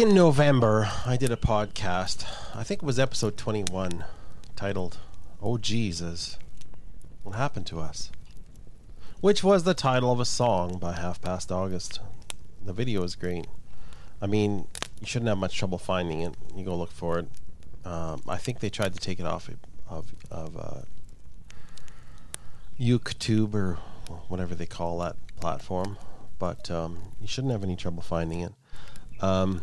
in November, I did a podcast. I think it was episode 21, titled, Oh Jesus, What Happened to Us? Which was the title of a song by Half Past August. The video is great. I mean, you shouldn't have much trouble finding it. You go look for it. Um, I think they tried to take it off of, of uh, YouTube or whatever they call that platform, but um, you shouldn't have any trouble finding it. Um,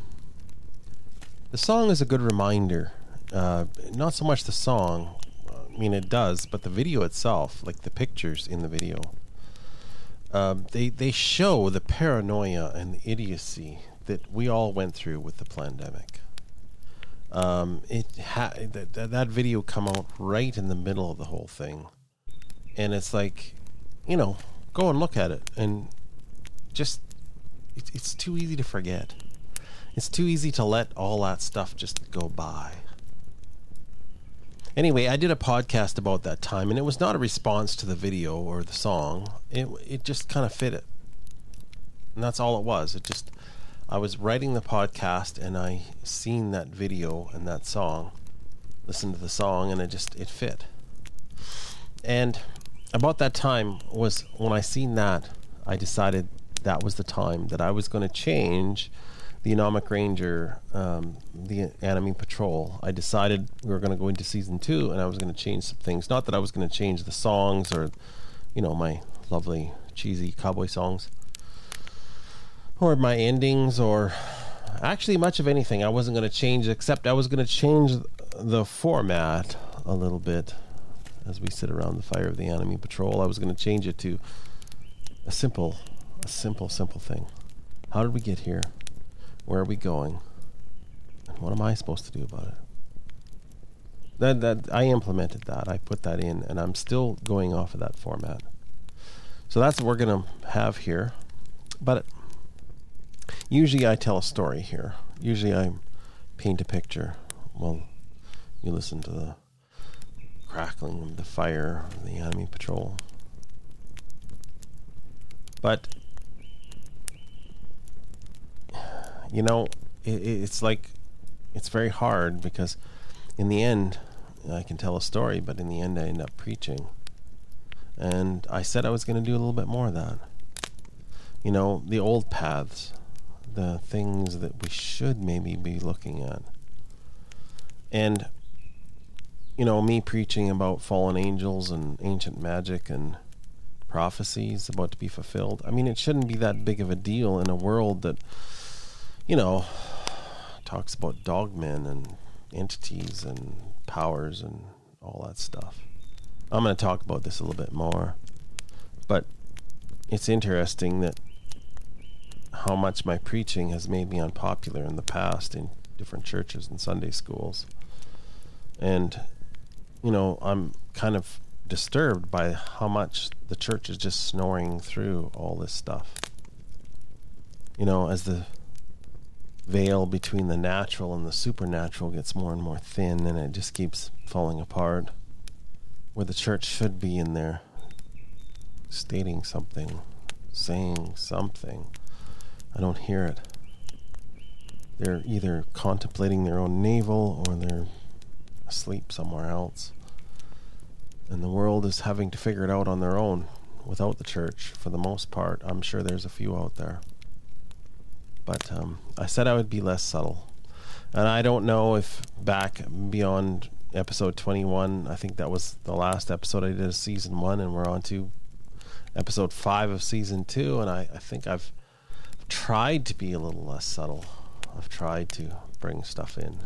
the song is a good reminder. Uh, not so much the song, I mean it does, but the video itself, like the pictures in the video, uh, they they show the paranoia and the idiocy that we all went through with the pandemic. Um, it ha- that that video come out right in the middle of the whole thing, and it's like, you know, go and look at it, and just it, it's too easy to forget. It's too easy to let all that stuff just go by. Anyway, I did a podcast about that time, and it was not a response to the video or the song. It it just kind of fit it, and that's all it was. It just I was writing the podcast, and I seen that video and that song, listened to the song, and it just it fit. And about that time was when I seen that, I decided that was the time that I was going to change the Anomic Ranger, um, the Enemy Patrol. I decided we were going to go into season two, and I was going to change some things. Not that I was going to change the songs or, you know, my lovely cheesy cowboy songs, or my endings, or actually much of anything. I wasn't going to change, except I was going to change the format a little bit as we sit around the fire of the Enemy Patrol. I was going to change it to a simple, a simple, simple thing. How did we get here? Where are we going? And what am I supposed to do about it? That that I implemented that. I put that in, and I'm still going off of that format. So that's what we're gonna have here. But usually I tell a story here. Usually I paint a picture. Well, you listen to the crackling of the fire of the enemy patrol. But you know, it, it's like it's very hard because in the end, I can tell a story, but in the end, I end up preaching. And I said I was going to do a little bit more of that. You know, the old paths, the things that we should maybe be looking at. And, you know, me preaching about fallen angels and ancient magic and prophecies about to be fulfilled. I mean, it shouldn't be that big of a deal in a world that you know, talks about dogmen and entities and powers and all that stuff. I'm going to talk about this a little bit more, but it's interesting that how much my preaching has made me unpopular in the past in different churches and Sunday schools. And, you know, I'm kind of disturbed by how much the church is just snoring through all this stuff. You know, as the veil between the natural and the supernatural gets more and more thin and it just keeps falling apart. Where the church should be in there stating something, saying something. I don't hear it. They're either contemplating their own navel or they're asleep somewhere else. And the world is having to figure it out on their own without the church for the most part. I'm sure there's a few out there. But um, I said I would be less subtle. And I don't know if back beyond episode 21, I think that was the last episode I did of season one, and we're on to episode five of season two. And I, I think I've tried to be a little less subtle. I've tried to bring stuff in.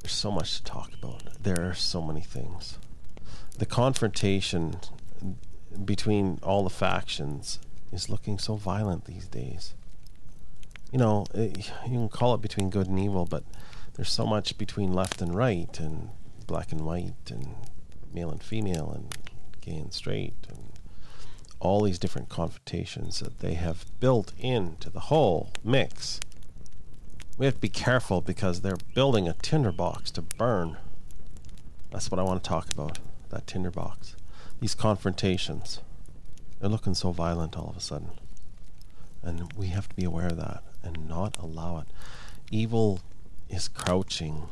There's so much to talk about. There are so many things. The confrontation between all the factions is looking so violent these days you know, it, you can call it between good and evil, but there's so much between left and right, and black and white, and male and female, and gay and straight, and all these different confrontations that they have built into the whole mix. We have to be careful because they're building a tinderbox to burn. That's what I want to talk about. That tinderbox. These confrontations. They're looking so violent all of a sudden. And we have to be aware of that and not allow it. evil is crouching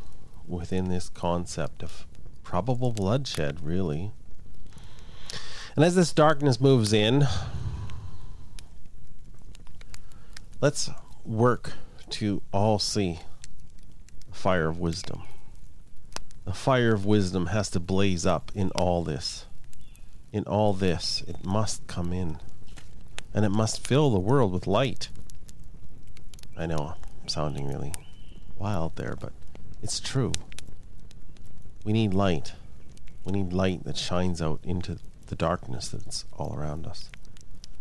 within this concept of probable bloodshed, really. And as this darkness moves in, let's work to all see the fire of wisdom. The fire of wisdom has to blaze up in all this. In all this, it must come in. And it must fill the world with light. I know I'm sounding really wild there, but it's true. We need light. We need light that shines out into the darkness that's all around us.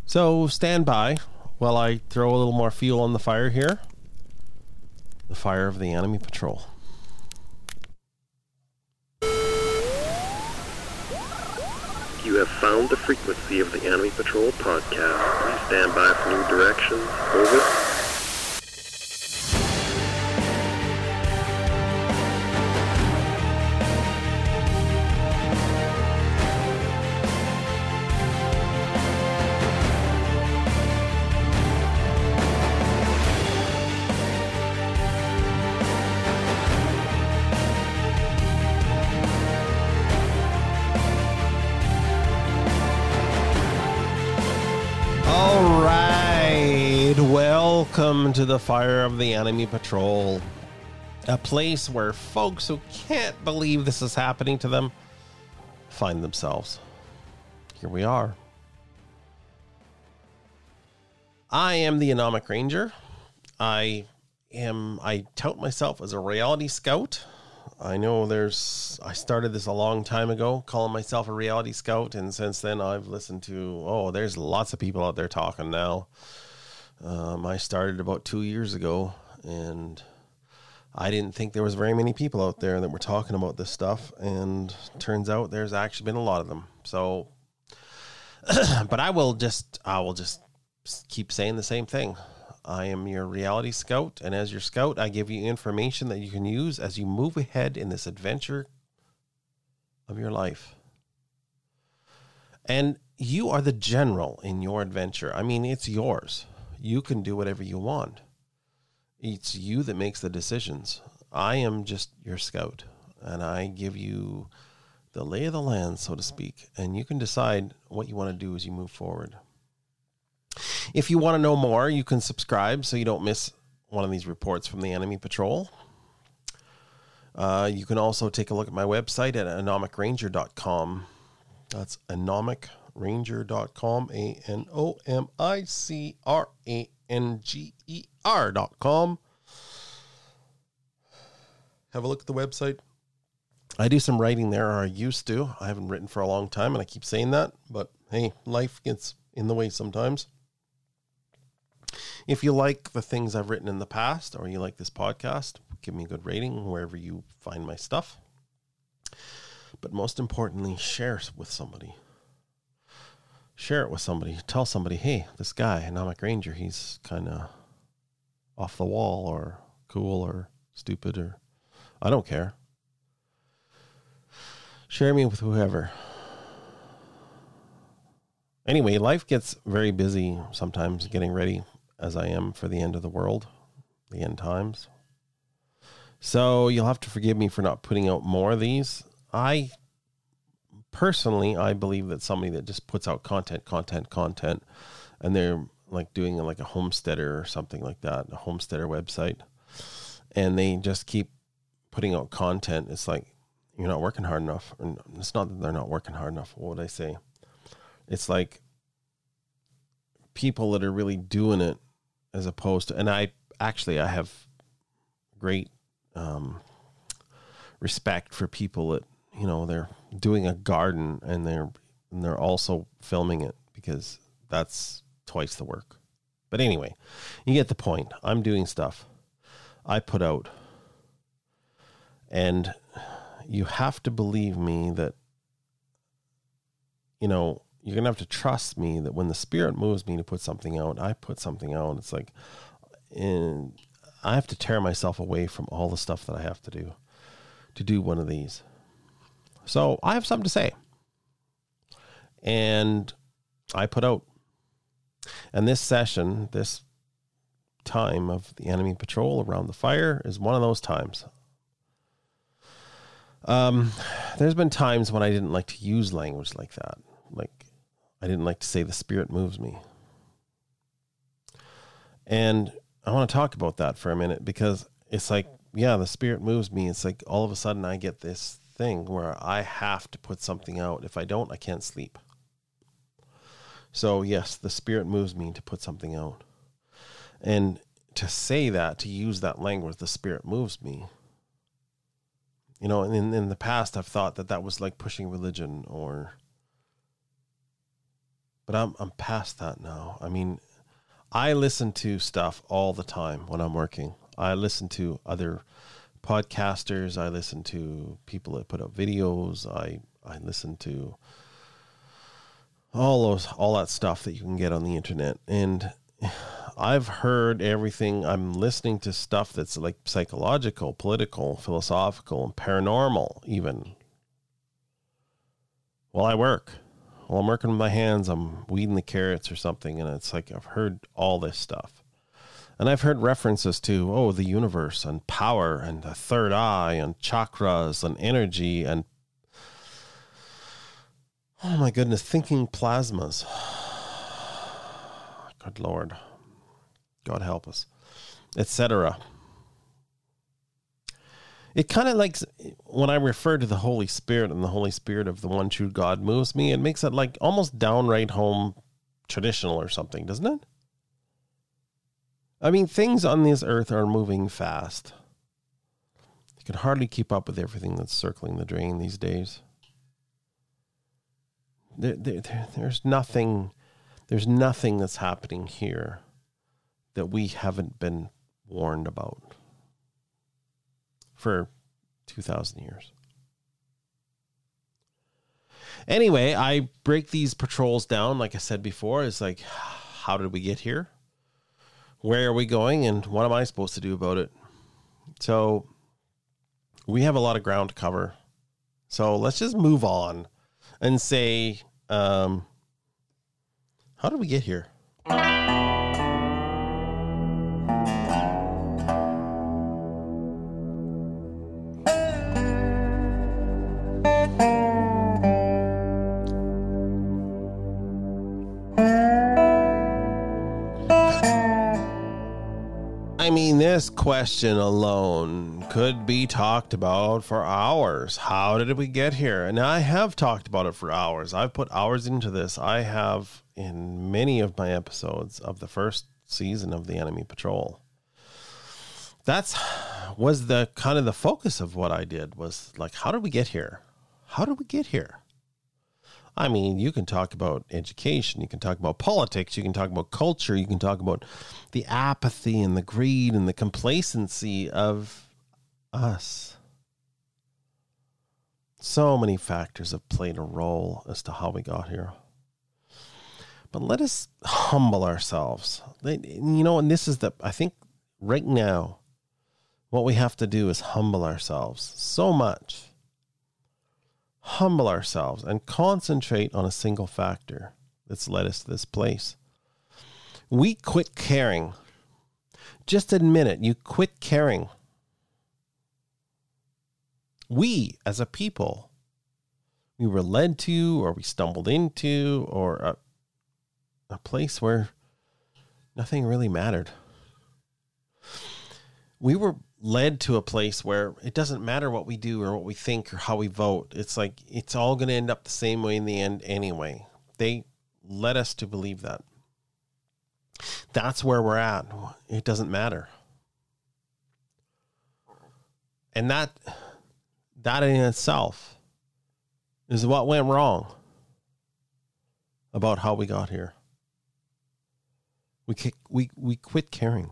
So stand by while I throw a little more fuel on the fire here. The fire of the enemy patrol. You have found the frequency of the Enemy Patrol podcast. Please stand by for new directions. Over. To the fire of the enemy patrol. A place where folks who can't believe this is happening to them find themselves. Here we are. I am the Anomic Ranger. I am I tout myself as a reality scout. I know there's I started this a long time ago calling myself a reality scout and since then I've listened to oh there's lots of people out there talking now. Um, I started about 2 years ago and I didn't think there was very many people out there that were talking about this stuff and turns out there's actually been a lot of them. So but I will just I will just keep saying the same thing. I am your reality scout, and as your scout, I give you information that you can use as you move ahead in this adventure of your life. And you are the general in your adventure. I mean, it's yours. You can do whatever you want. It's you that makes the decisions. I am just your scout, and I give you the lay of the land, so to speak, and you can decide what you want to do as you move forward. If you want to know more, you can subscribe so you don't miss one of these reports from the Enemy Patrol. Uh, you can also take a look at my website at anomicranger.com. That's anomicranger.com, A N O M I C R A N G E R.com. Have a look at the website. I do some writing there, or I used to. I haven't written for a long time, and I keep saying that, but hey, life gets in the way sometimes. If you like the things I've written in the past or you like this podcast, give me a good rating wherever you find my stuff. But most importantly, share with somebody. Share it with somebody. Tell somebody, hey, this guy, Anomic Ranger, he's kind of off the wall or cool or stupid or I don't care. Share me with whoever. Anyway, life gets very busy sometimes getting ready as I am for the end of the world, the end times. So you'll have to forgive me for not putting out more of these. I personally, I believe that somebody that just puts out content, content, content, and they're like doing like a homesteader or something like that, a homesteader website, and they just keep putting out content. It's like you're not working hard enough. And it's not that they're not working hard enough. What would I say? It's like people that are really doing it as opposed to and i actually i have great um, respect for people that you know they're doing a garden and they're and they're also filming it because that's twice the work but anyway you get the point i'm doing stuff i put out and you have to believe me that you know you're gonna have to trust me that when the spirit moves me to put something out, I put something out. It's like, and I have to tear myself away from all the stuff that I have to do to do one of these. So I have something to say, and I put out. And this session, this time of the enemy patrol around the fire is one of those times. Um, there's been times when I didn't like to use language like that. Like, I didn't like to say the spirit moves me. And I want to talk about that for a minute because it's like, yeah, the spirit moves me. It's like all of a sudden I get this thing where I have to put something out. If I don't, I can't sleep. So, yes, the spirit moves me to put something out. And to say that, to use that language, the spirit moves me. You know, and in, in the past, I've thought that that was like pushing religion or. But I'm, I'm past that now. I mean, I listen to stuff all the time when I'm working. I listen to other podcasters. I listen to people that put up videos. I I listen to all those all that stuff that you can get on the internet and I've heard everything. I'm listening to stuff that's like psychological, political, philosophical, and paranormal, even. While I work, while I'm working with my hands, I'm weeding the carrots or something, and it's like I've heard all this stuff. And I've heard references to, oh, the universe and power and the third eye and chakras and energy and, oh my goodness, thinking plasmas. Good Lord. God help us, etc. It kind of like when I refer to the Holy Spirit and the Holy Spirit of the one true God moves me, it makes it like almost downright home traditional or something, doesn't it? I mean, things on this earth are moving fast. You can hardly keep up with everything that's circling the drain these days. There, there, there, there's nothing, there's nothing that's happening here that we haven't been warned about for 2,000 years. Anyway, I break these patrols down, like I said before, is like, how did we get here? Where are we going and what am I supposed to do about it? So we have a lot of ground to cover. So let's just move on and say, um, how did we get here? Question alone could be talked about for hours. How did we get here? And I have talked about it for hours. I've put hours into this. I have in many of my episodes of the first season of the Enemy Patrol. That's was the kind of the focus of what I did was like how did we get here? How did we get here? I mean, you can talk about education, you can talk about politics, you can talk about culture, you can talk about the apathy and the greed and the complacency of us. So many factors have played a role as to how we got here. But let us humble ourselves. You know, and this is the, I think right now, what we have to do is humble ourselves so much humble ourselves and concentrate on a single factor that's led us to this place. We quit caring. Just admit it. You quit caring. We, as a people, we were led to, or we stumbled into, or a, a place where nothing really mattered. We were led to a place where it doesn't matter what we do or what we think or how we vote. It's like it's all going to end up the same way in the end anyway. They led us to believe that. That's where we're at. It doesn't matter. And that that in itself is what went wrong about how we got here. We we we quit caring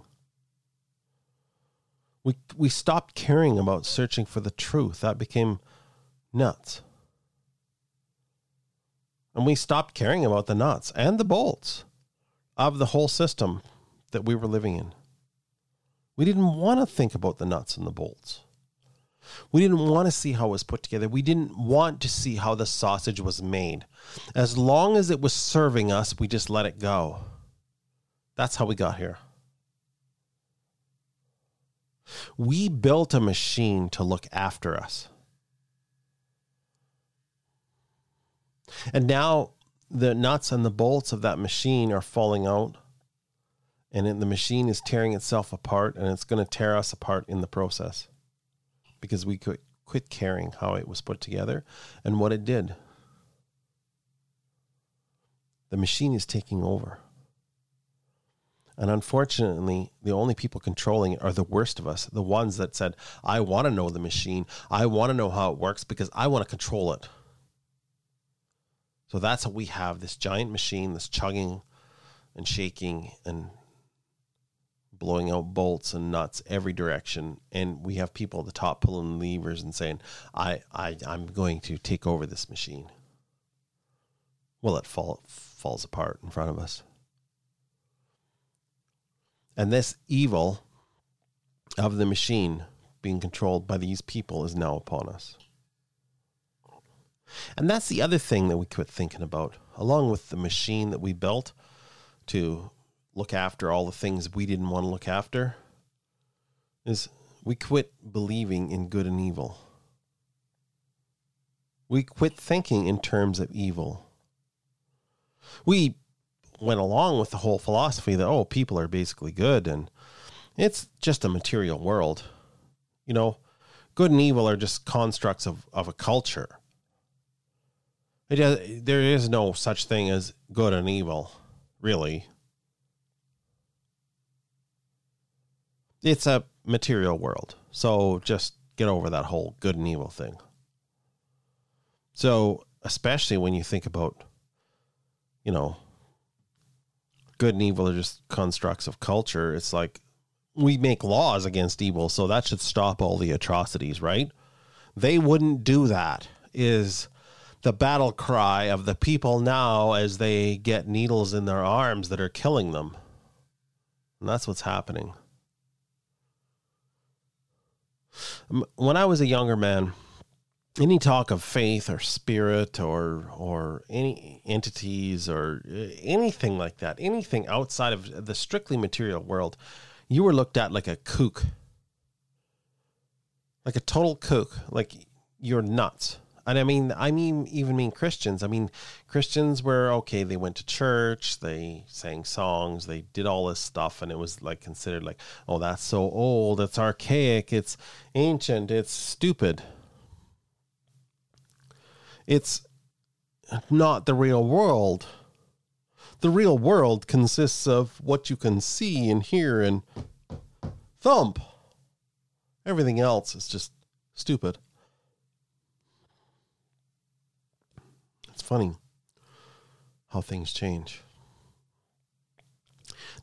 we we stopped caring about searching for the truth. That became nuts. And we stopped caring about the nuts and the bolts of the whole system that we were living in. We didn't want to think about the nuts and the bolts. We didn't want to see how it was put together. We didn't want to see how the sausage was made. As long as it was serving us, we just let it go. That's how we got here. We built a machine to look after us. And now the nuts and the bolts of that machine are falling out, and the machine is tearing itself apart, and it's going to tear us apart in the process because we could quit caring how it was put together and what it did. The machine is taking over. And unfortunately, the only people controlling it are the worst of us, the ones that said, I want to know the machine. I want to know how it works because I want to control it. So that's how we have this giant machine that's chugging and shaking and blowing out bolts and nuts every direction. And we have people at the top pulling levers and saying, I, I, I'm going to take over this machine. Well, it fall, falls apart in front of us. And this evil of the machine being controlled by these people is now upon us. And that's the other thing that we quit thinking about, along with the machine that we built to look after all the things we didn't want to look after, is we quit believing in good and evil. We quit thinking in terms of evil. We went along with the whole philosophy that, oh, people are basically good and it's just a material world. You know, good and evil are just constructs of, of a culture. It, there is no such thing as good and evil, really. It's a material world. So just get over that whole good and evil thing. So, especially when you think about, you know, good and evil are just constructs of culture, it's like we make laws against evil, so that should stop all the atrocities, right? They wouldn't do that, is the battle cry of the people now as they get needles in their arms that are killing them. And that's what's happening. When I was a younger man, any talk of faith or spirit or or any entities or uh, anything like that, anything outside of the strictly material world, you were looked at like a kook. Like a total kook, like you're nuts and I mean, I mean, even mean Christians. I mean, Christians were okay. They went to church, they sang songs, they did all this stuff, and it was like considered like, oh, that's so old, it's archaic, it's ancient, it's stupid. It's not the real world. The real world consists of what you can see and hear and thump. Everything else is just stupid. It's funny how things change.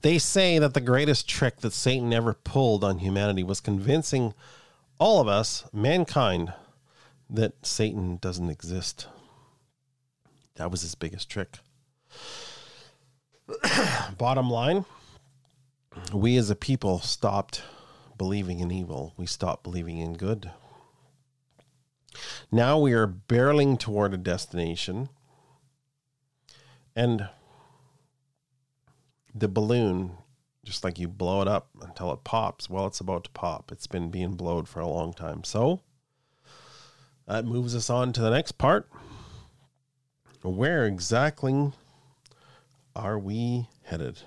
They say that the greatest trick that Satan ever pulled on humanity was convincing all of us, mankind, that Satan doesn't exist. That was his biggest trick. Bottom line, we as a people stopped believing in evil. We stopped believing in good. Now we are barreling toward a destination and the balloon, just like you blow it up until it pops, well, it's about to pop. It's been being blowed for a long time. So that moves us on to the next part. Where exactly are we headed?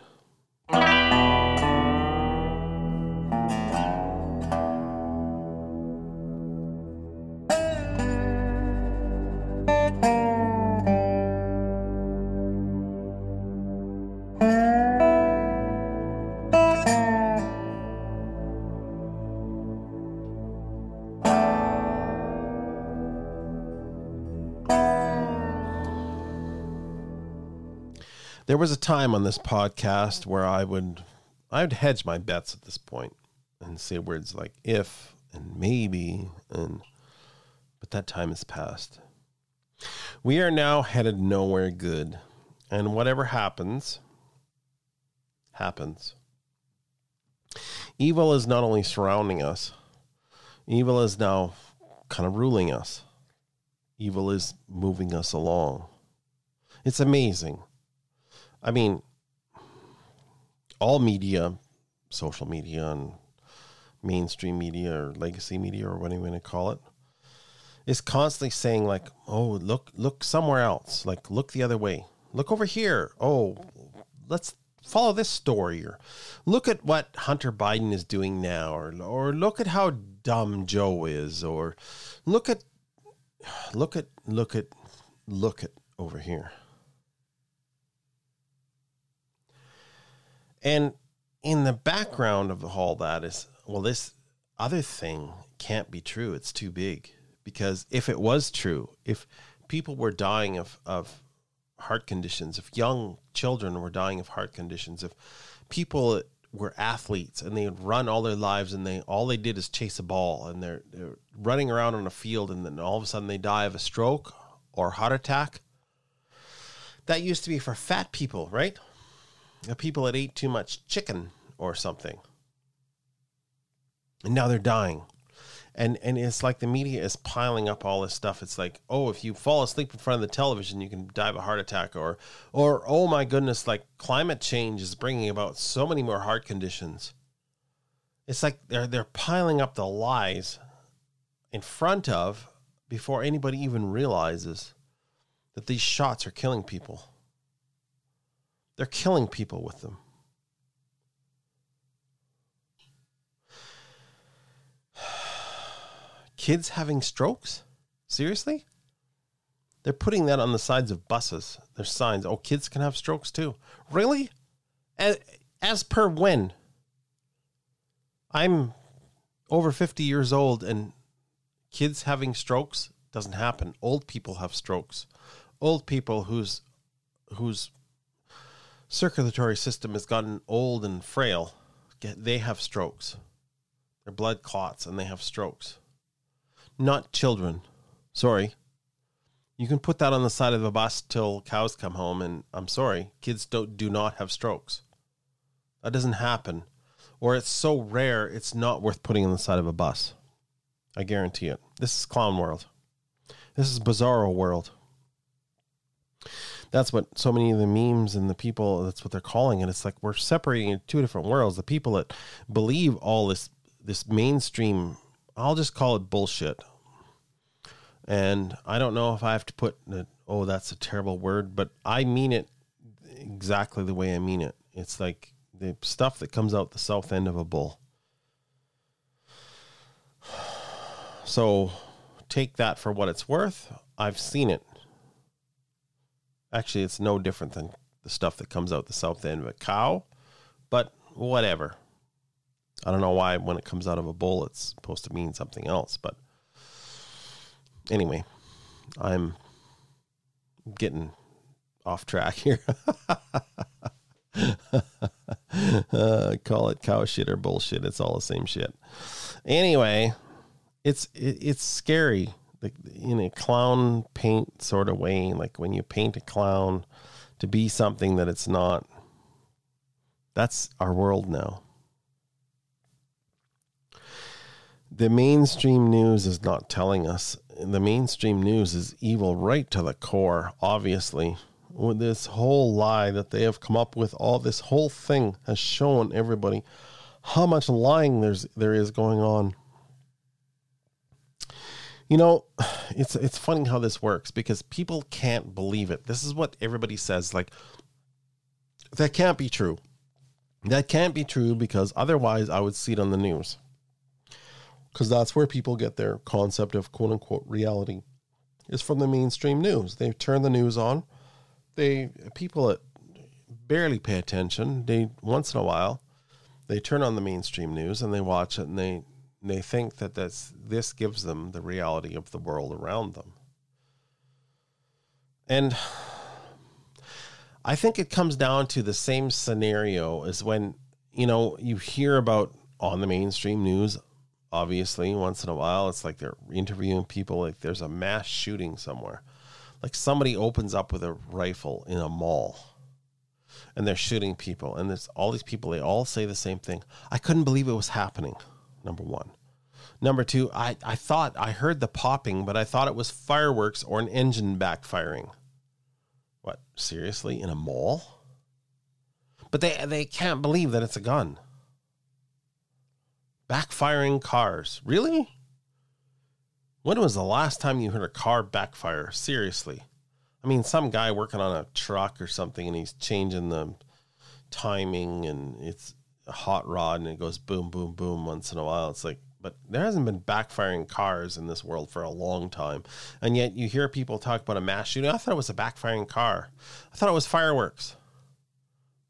Was a time on this podcast where I would I would hedge my bets at this point and say words like if and maybe and but that time has passed. We are now headed nowhere good, and whatever happens happens. Evil is not only surrounding us, evil is now kind of ruling us. Evil is moving us along. It's amazing I mean, all media, social media, and mainstream media or legacy media or whatever you want to call it is constantly saying like oh look look somewhere else. Like look the other way. Look over here. Oh let's follow this story or look at what hunter biden is doing now or or look at how dumb joe is or look at look at look at look at over here and in the background of all that is well this other thing can't be true. It's too big. Because if it was true if people were dying of, of heart conditions if young children were dying of heart conditions if people were athletes and they run all their lives and they all they did is chase a ball and they're, they're running around on a field and then all of a sudden they die of a stroke or heart attack that used to be for fat people right people that ate too much chicken or something. And now they're dying. And and it's like the media is piling up all this stuff. It's like, oh, if you fall asleep in front of the television, you can die of a heart attack or or oh my goodness, like climate change is bringing about so many more heart conditions. It's like they're they're piling up the lies in front of before anybody even realizes that these shots are killing people. They're killing people with them. Kids having strokes? Seriously? They're putting that on the sides of buses. There's signs. Oh, kids can have strokes too. Really? As, as per when? I'm over 50 years old and kids having strokes doesn't happen. Old people have strokes. Old people whose whose circulatory system has gotten old and frail, they have strokes. Their blood clots and they have strokes. Not children. Sorry. You can put that on the side of a bus till cows come home, and I'm sorry, kids don't do not have strokes. That doesn't happen. Or it's so rare it's not worth putting on the side of a bus. I guarantee it. This is clown world. This is bizarro world that's what so many of the memes and the people that's what they're calling it. It's like we're separating in two different worlds. The people that believe all this this mainstream, I'll just call it bullshit. And I don't know if I have to put oh that's a terrible word, but I mean it exactly the way I mean it. It's like the stuff that comes out the south end of a bull. So take that for what it's worth. I've seen it. Actually, it's no different than the stuff that comes out the south end of a cow, but whatever. I don't know why when it comes out of a bull it's supposed to mean something else, but anyway, I'm getting off track here. uh, call it cow shit or bullshit. It's all the same shit. Anyway, it's it, it's scary like in a clown paint sort of way, like when you paint a clown to be something that it's not. That's our world now. The mainstream news is not telling us. The mainstream news is evil right to the core, obviously. With this whole lie that they have come up with, all this whole thing has shown everybody how much lying there's there is going on. You know, it's it's funny how this works because people can't believe it. This is what everybody says like that can't be true. That can't be true because otherwise I would see it on the news. Cuz that's where people get their concept of quote unquote reality is from the mainstream news. They turn the news on. They people barely pay attention, they once in a while they turn on the mainstream news and they watch it and they and they think that this, this gives them the reality of the world around them. And I think it comes down to the same scenario as when, you know, you hear about on the mainstream news, obviously, once in a while, it's like they're interviewing people, like there's a mass shooting somewhere. Like somebody opens up with a rifle in a mall and they're shooting people. And there's all these people, they all say the same thing. I couldn't believe it was happening number one. Number two, I, I thought I heard the popping, but I thought it was fireworks or an engine backfiring. What, seriously, in a mall? But they they can't believe that it's a gun. Backfiring cars. Really? When was the last time you heard a car backfire? Seriously. I mean, some guy working on a truck or something and he's changing the timing and it's a hot rod and it goes boom, boom, boom once in a while. It's like, but there hasn't been backfiring cars in this world for a long time. And yet you hear people talk about a mass shooting. I thought it was a backfiring car, I thought it was fireworks.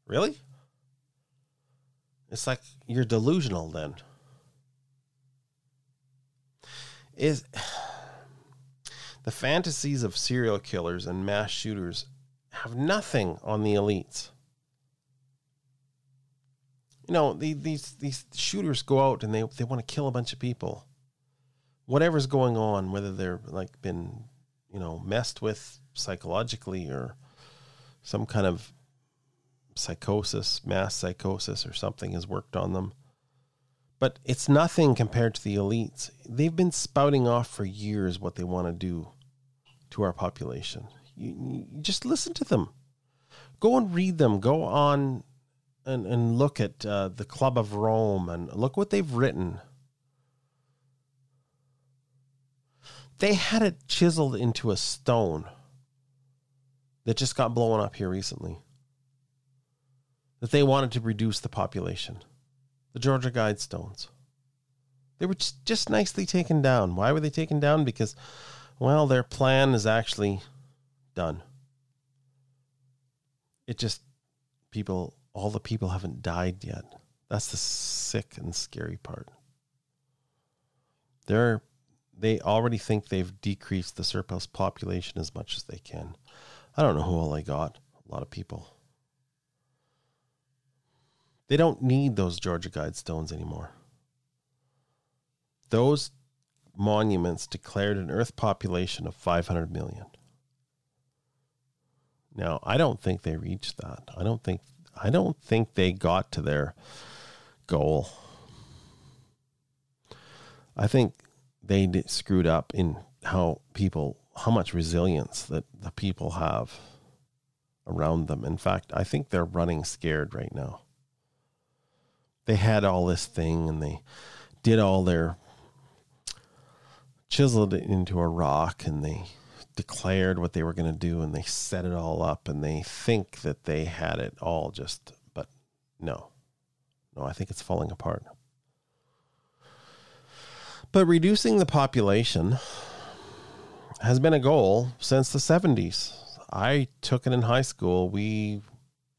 Really? It's like you're delusional then. Is the fantasies of serial killers and mass shooters have nothing on the elites. You know, the, these these shooters go out and they they want to kill a bunch of people. Whatever's going on, whether they're like been, you know, messed with psychologically or some kind of psychosis, mass psychosis or something has worked on them. But it's nothing compared to the elites. They've been spouting off for years what they want to do to our population. You, you just listen to them. Go and read them. Go on and, and look at uh, the Club of Rome and look what they've written. They had it chiseled into a stone that just got blown up here recently. That they wanted to reduce the population the Georgia Guidestones. They were just nicely taken down. Why were they taken down? Because, well, their plan is actually done. It just, people, all the people haven't died yet. That's the sick and scary part. They're, they already think they've decreased the surplus population as much as they can. I don't know who all I got. A lot of people. They don't need those Georgia Guidestones anymore. Those monuments declared an Earth population of 500 million. Now, I don't think they reached that. I don't think I don't think they got to their goal. I think they screwed up in how people how much resilience that the people have around them. In fact, I think they're running scared right now they had all this thing and they did all their chiseled it into a rock and they declared what they were going to do and they set it all up and they think that they had it all just but no. No i think it's falling apart. But reducing the population has been a goal since the 70s i took it in high school. We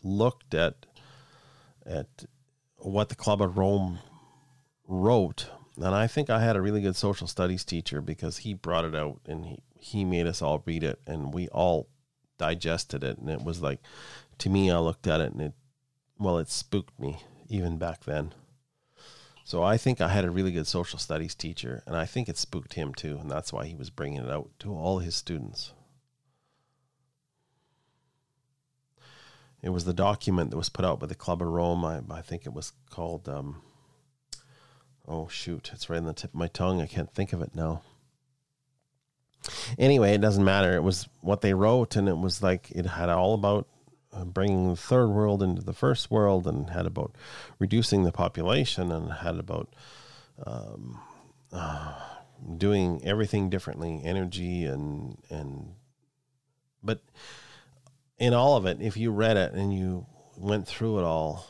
looked at at what the Club of Rome wrote. And I think I had a really good social studies teacher because he brought it out and he, he made us all read it and we all digested it. And it was like, to me, I looked at it and it, well, it spooked me even back then. So I think I had a really good social studies teacher and I think it spooked him too. And that's why he was bringing it out to all his students. it was the document that was put out by the Club of Rome. I, I think it was called. Um, oh shoot! It's right on the tip of my tongue. I can't think of it now. Anyway, it doesn't matter. It was what they wrote, and it was like it had all about uh, bringing the third world into the first world, and had about reducing the population, and had about um, uh, doing everything differently, energy and and but in all of it, if you read it and you went through it all,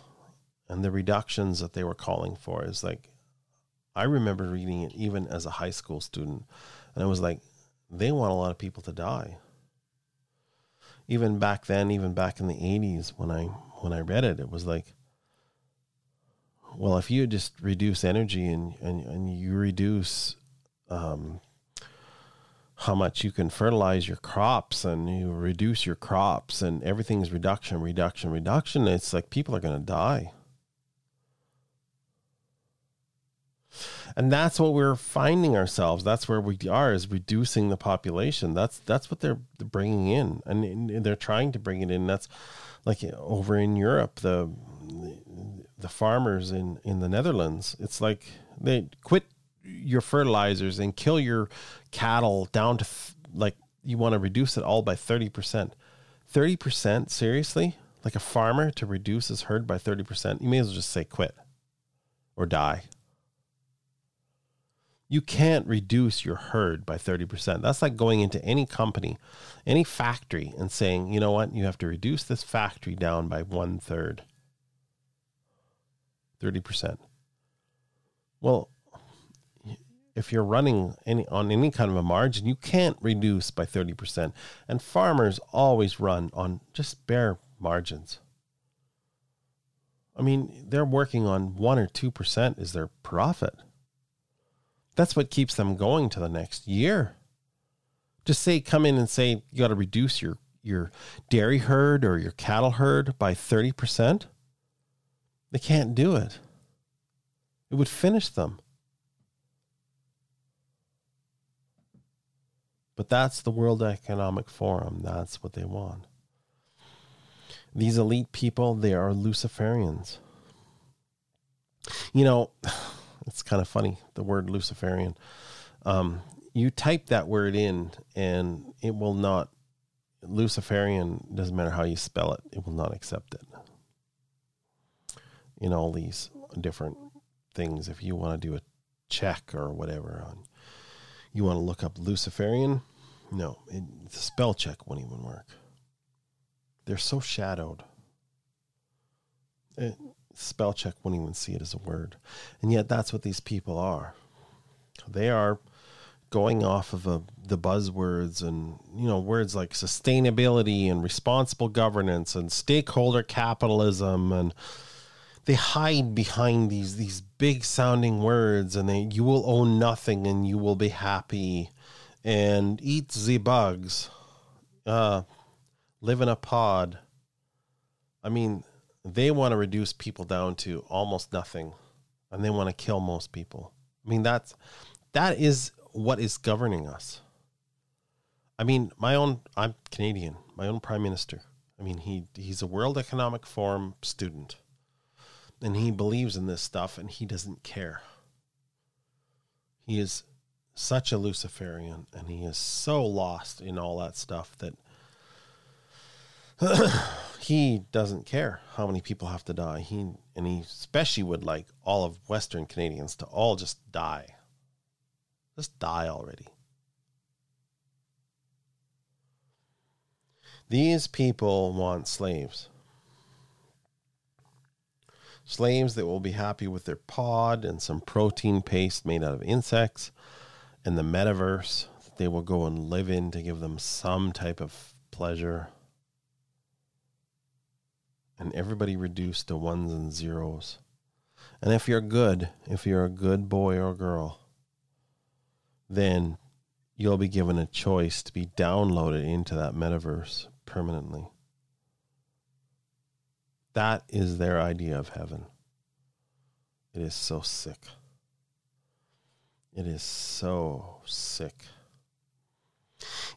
and the reductions that they were calling for is like, I remember reading it even as a high school student, and it was like, they want a lot of people to die. Even back then, even back in the '80s, when I when I read it, it was like, well, if you just reduce energy and and, and you reduce um, how much you can fertilize your crops and you reduce your crops and everything's reduction, reduction, reduction. It's like people are going to die. And that's what we're finding ourselves. That's where we are is reducing the population. That's that's what they're bringing in, and they're trying to bring it in. That's like over in Europe, the the farmers in in the Netherlands. It's like they quit your fertilizers and kill your cattle down to like you want to reduce it all by 30%. 30%? Seriously? Like a farmer to reduce his herd by 30%? You may as well just say quit or die. You can't reduce your herd by 30%. That's like going into any company, any factory, and saying, you know what, you have to reduce this factory down by one third. 30%. Well, if you're running any on any kind of a margin, you can't reduce by 30%. And farmers always run on just bare margins. I mean, they're working on 1 or 2% is their profit. That's what keeps them going to the next year. Just say come in and say you got to reduce your your dairy herd or your cattle herd by 30%. They can't do it. It would finish them. But that's the World Economic Forum. That's what they want. These elite people, they are Luciferians. You know, it's kind of funny, the word Luciferian. Um, you type that word in and it will not, Luciferian, doesn't matter how you spell it, it will not accept it. In all these different things, if you want to do a check or whatever on, you want to look up Luciferian, no, it, the spell check won't even work. They're so shadowed. It, spell check won't even see it as a word. And yet that's what these people are. They are going off of a, the buzzwords and you know words like sustainability and responsible governance and stakeholder capitalism and they hide behind these these big sounding words and they you will own nothing and you will be happy and eat the bugs uh live in a pod i mean they want to reduce people down to almost nothing and they want to kill most people. I mean that's that is what is governing us. I mean my own i'm canadian my own prime minister. I mean he he's a world economic forum student and he believes in this stuff and he doesn't care. He is such a luciferian and he is so lost in all that stuff that he doesn't care how many people have to die. He and he especially would like all of Western Canadians to all just die. Just die already. These people want slaves. Slaves that will be happy with their pod and some protein paste made out of insects and the metaverse that they will go and live in to give them some type of pleasure and everybody reduced to ones and zeros. And if you're good, if you're a good boy or girl, then you'll be given a choice to be downloaded into that metaverse permanently. That is their idea of heaven. It is so sick. It is so sick.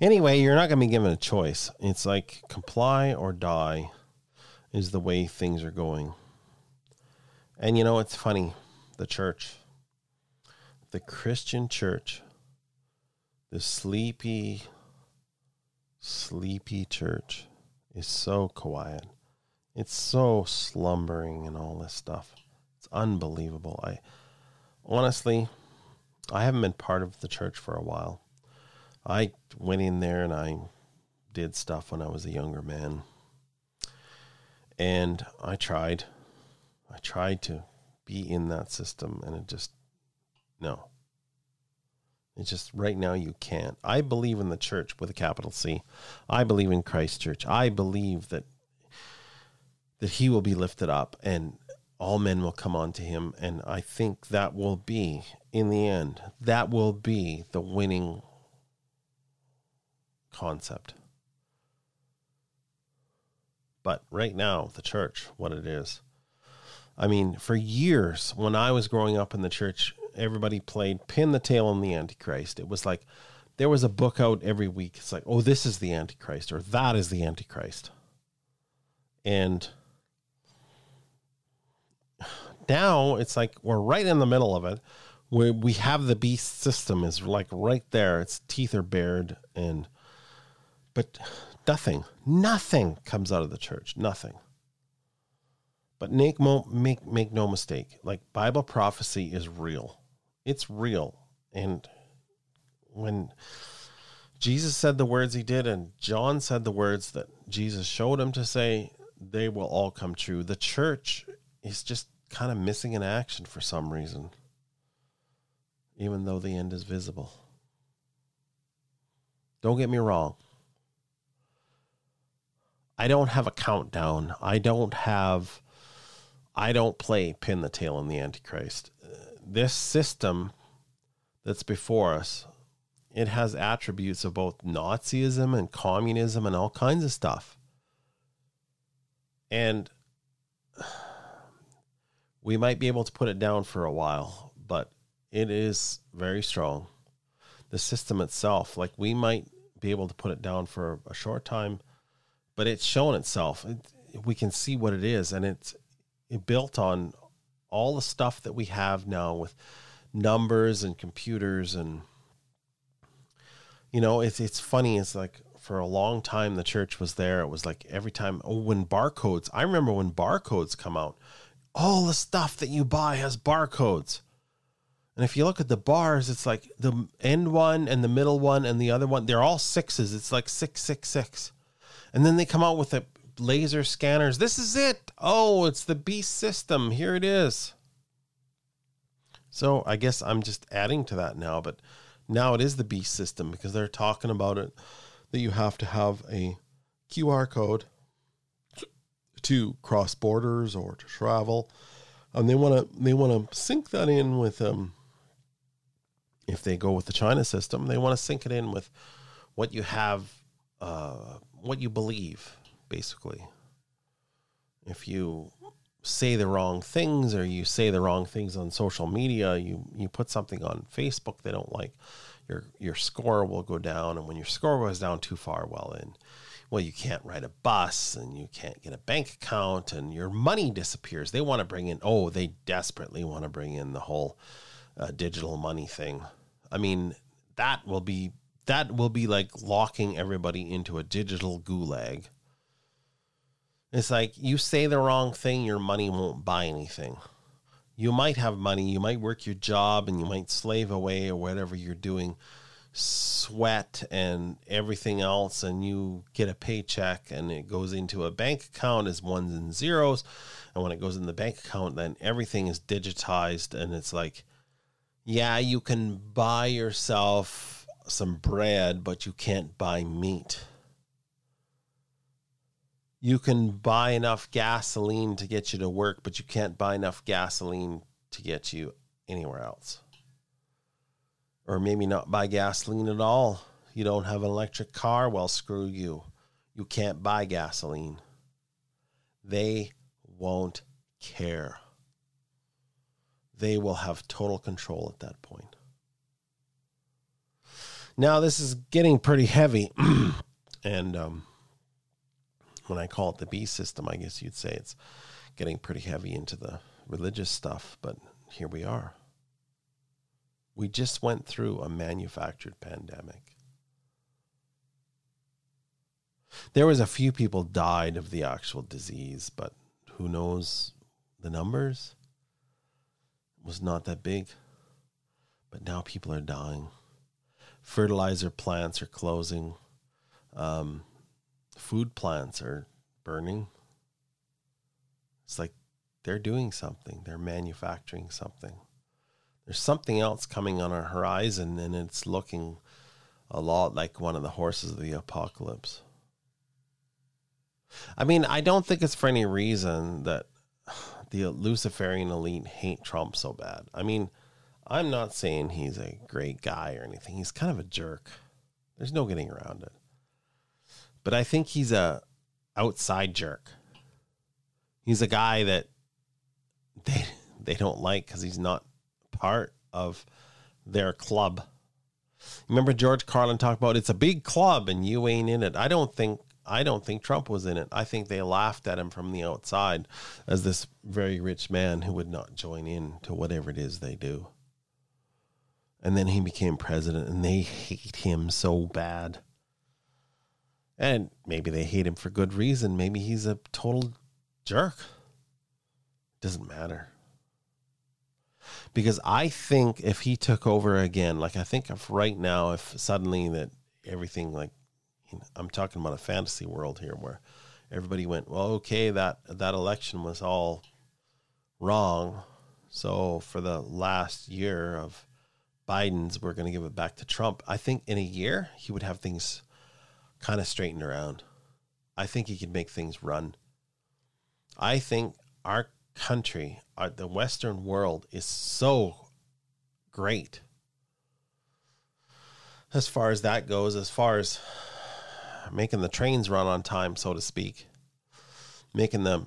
Anyway, you're not going to be given a choice. It's like comply or die is the way things are going. And you know, it's funny the church, the Christian church, the sleepy, sleepy church is so quiet. It's so slumbering and all this stuff. It's unbelievable. I honestly, I haven't been part of the church for a while. I went in there and I did stuff when I was a younger man and I tried. I tried to be in that system and it just no. It's just right now you can't. I believe in the church with a capital C. I believe in Christ Church. I believe that that he will be lifted up and all men will come unto him and I think that will be in the end that will be the winning concept. But right now, the church, what it is. I mean, for years, when I was growing up in the church, everybody played Pin the Tail on the Antichrist. It was like there was a book out every week. It's like, oh, this is the Antichrist, or that is the Antichrist. And now it's like we're right in the middle of it. We we have the beast system is like right there. Its teeth are bared, and but Nothing, nothing comes out of the church. Nothing. But make, make, make no mistake, like Bible prophecy is real. It's real. And when Jesus said the words he did, and John said the words that Jesus showed him to say, they will all come true. The church is just kind of missing in action for some reason, even though the end is visible. Don't get me wrong. I don't have a countdown. I don't have. I don't play pin the tail on the Antichrist. Uh, this system that's before us, it has attributes of both Nazism and communism and all kinds of stuff. And we might be able to put it down for a while, but it is very strong. The system itself, like we might be able to put it down for a short time, but it's shown itself. It, we can see what it is, and it's it built on all the stuff that we have now with numbers and computers and you know it's it's funny it's like for a long time the church was there. It was like every time oh when barcodes i remember when barcodes come out all the stuff that you buy has barcodes. And if you look at the bars it's like the end one and the middle one and the other one they're all sixes. It's like 666 and then they come out with the laser scanners. This is it. Oh it's the beast system. Here it is. So I guess I'm just adding to that now, but now it is the beast system because they're talking about it that you have to have a QR code to cross borders or to travel, and they want to they want to sync that in with um. If they go with the China system, they want to sync it in with what you have, uh, what you believe, basically. If you say the wrong things or you say the wrong things on social media, you you put something on Facebook they don't like, your your score will go down and when your score goes down too far, well then well you can't ride a bus and you can't get a bank account and your money disappears. They want to bring in oh, they desperately want to bring in the whole uh, digital money thing. I mean, that will be that will be like locking everybody into a digital gulag it's like you say the wrong thing, your money won't buy anything. You might have money, you might work your job and you might slave away or whatever you're doing, sweat and everything else, and you get a paycheck and it goes into a bank account as ones and zeros. And when it goes in the bank account, then everything is digitized and it's like, yeah, you can buy yourself some bread, but you can't buy meat you can buy enough gasoline to get you to work, but you can't buy enough gasoline to get you anywhere else. Or maybe not buy gasoline at all. You don't have an electric car, well, screw you. You can't buy gasoline. They won't care. They will have total control at that point. Now, this is getting pretty heavy. and, um, when I call it the B system, I guess you'd say it's getting pretty heavy into the religious stuff, but here we are. We just went through a manufactured pandemic. There was a few people died of the actual disease, but who knows the numbers? It was not that big. But now people are dying. Fertilizer plants are closing. Um, food plants are burning. It's like they're doing something, they're manufacturing something. There's something else coming on our horizon, and it's looking a lot like one of the horses of the apocalypse. I mean, I don't think it's for any reason that the Luciferian elite hate Trump so bad. I mean, I'm not saying he's a great guy or anything. He's kind of a jerk. There's no getting around it but I think he's a outside jerk. He's a guy that they they don't like because he's not part of their club. Remember George Carlin talked about it's a big club and you ain't in it. I don't think I don't think Trump was in it. I think they laughed at him from the outside as this very rich man who would not join in to whatever it is they do. And then he became president and they hate him so bad. And maybe they hate him for good reason. Maybe he's a total jerk. Doesn't matter. because I think if he took over again, like I think if right now, if suddenly that everything like you know, I'm talking about a fantasy world here where everybody went, well, okay, that that election was all wrong. So for the last year of Biden's, we're going to give it back to Trump. I think in a year he would have things kind of straightened around. I think he could make things run. I think our country, our, the Western world, is so great as far as that goes. As far as making the trains run on time, so to speak, making the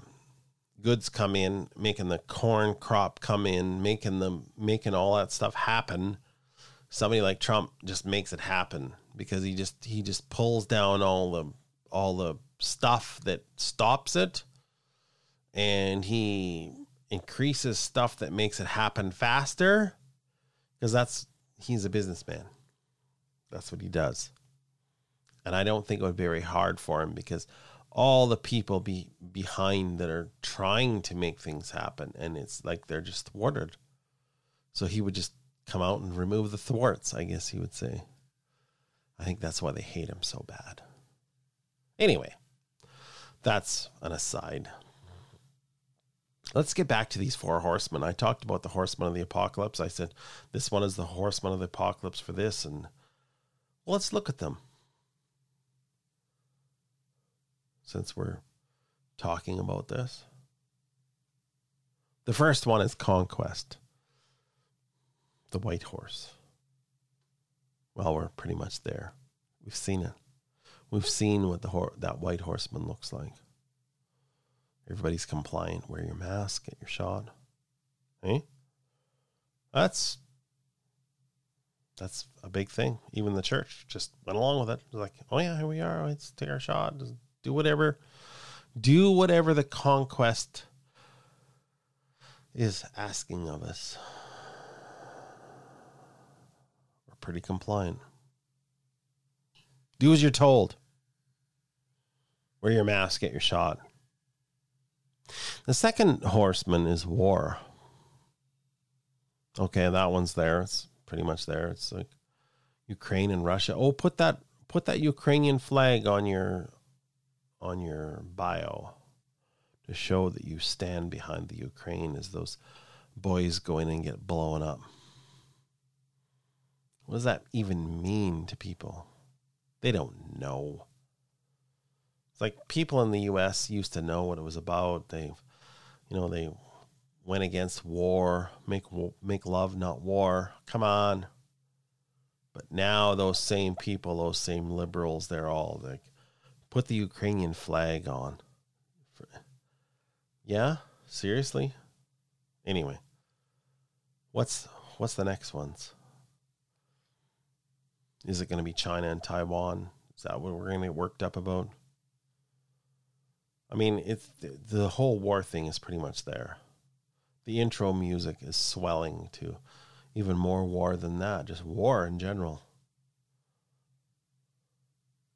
goods come in, making the corn crop come in, making them making all that stuff happen. Somebody like Trump just makes it happen because he just he just pulls down all the all the stuff that stops it and he increases stuff that makes it happen faster because that's he's a businessman. That's what he does. And I don't think it would be very hard for him because all the people be behind that are trying to make things happen and it's like they're just thwarted. So he would just come out and remove the thwarts, I guess he would say. I think that's why they hate him so bad. Anyway, that's an aside. Let's get back to these four horsemen. I talked about the horsemen of the apocalypse. I said this one is the horseman of the apocalypse for this, and let's look at them. Since we're talking about this, the first one is conquest, the white horse. Well, we're pretty much there. We've seen it. We've seen what the hor- that white horseman looks like. Everybody's compliant. Wear your mask, get your shot. Hey? Eh? That's that's a big thing. Even the church just went along with it. It like, oh yeah, here we are. Let's take our shot. Just do whatever. Do whatever the conquest is asking of us. We're pretty compliant. Do as you're told. Wear your mask, get your shot. The second horseman is war. Okay, that one's there. It's pretty much there. It's like Ukraine and Russia. Oh, put that put that Ukrainian flag on your on your bio to show that you stand behind the Ukraine as those boys go in and get blown up. What does that even mean to people? They don't know. It's like people in the U.S. used to know what it was about. They, you know, they went against war, make make love, not war. Come on. But now those same people, those same liberals, they're all like, put the Ukrainian flag on. Yeah, seriously. Anyway, what's what's the next ones? Is it going to be China and Taiwan? Is that what we're going to get worked up about? I mean, it's the whole war thing is pretty much there. The intro music is swelling to even more war than that, just war in general.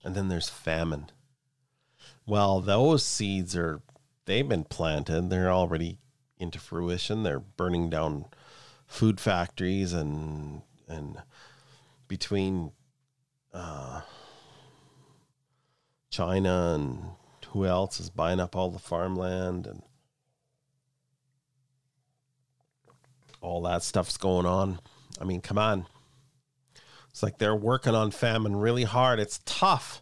And then there's famine. Well, those seeds are they've been planted. They're already into fruition. They're burning down food factories and and between uh, China and who else is buying up all the farmland and all that stuff's going on. I mean, come on. It's like they're working on famine really hard. It's tough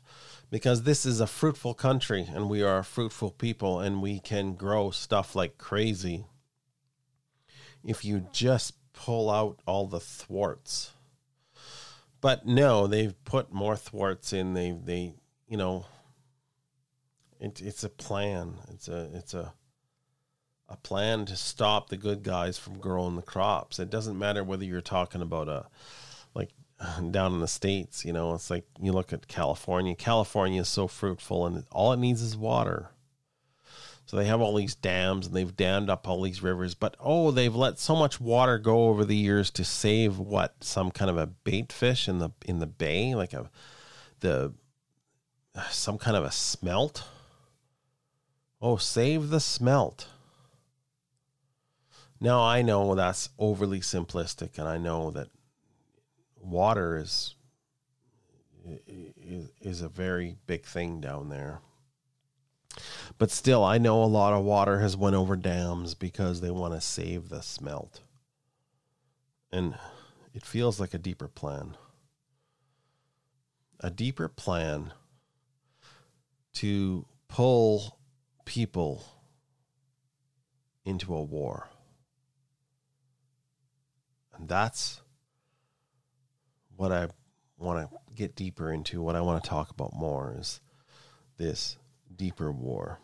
because this is a fruitful country and we are a fruitful people and we can grow stuff like crazy if you just pull out all the thwarts. But no, they've put more thwarts in. They they you know it, it's a plan. It's a it's a a plan to stop the good guys from growing the crops. It doesn't matter whether you're talking about a like down in the states, you know, it's like you look at California. California is so fruitful and all it needs is water. So they have all these dams and they've dammed up all these rivers, but oh, they've let so much water go over the years to save what some kind of a bait fish in the in the bay, like a the some kind of a smelt Oh, save the smelt. Now I know that's overly simplistic, and I know that water is is, is a very big thing down there. But still, I know a lot of water has went over dams because they want to save the smelt, and it feels like a deeper plan. A deeper plan to pull people into a war. And that's what I want to get deeper into, what I want to talk about more is this deeper war.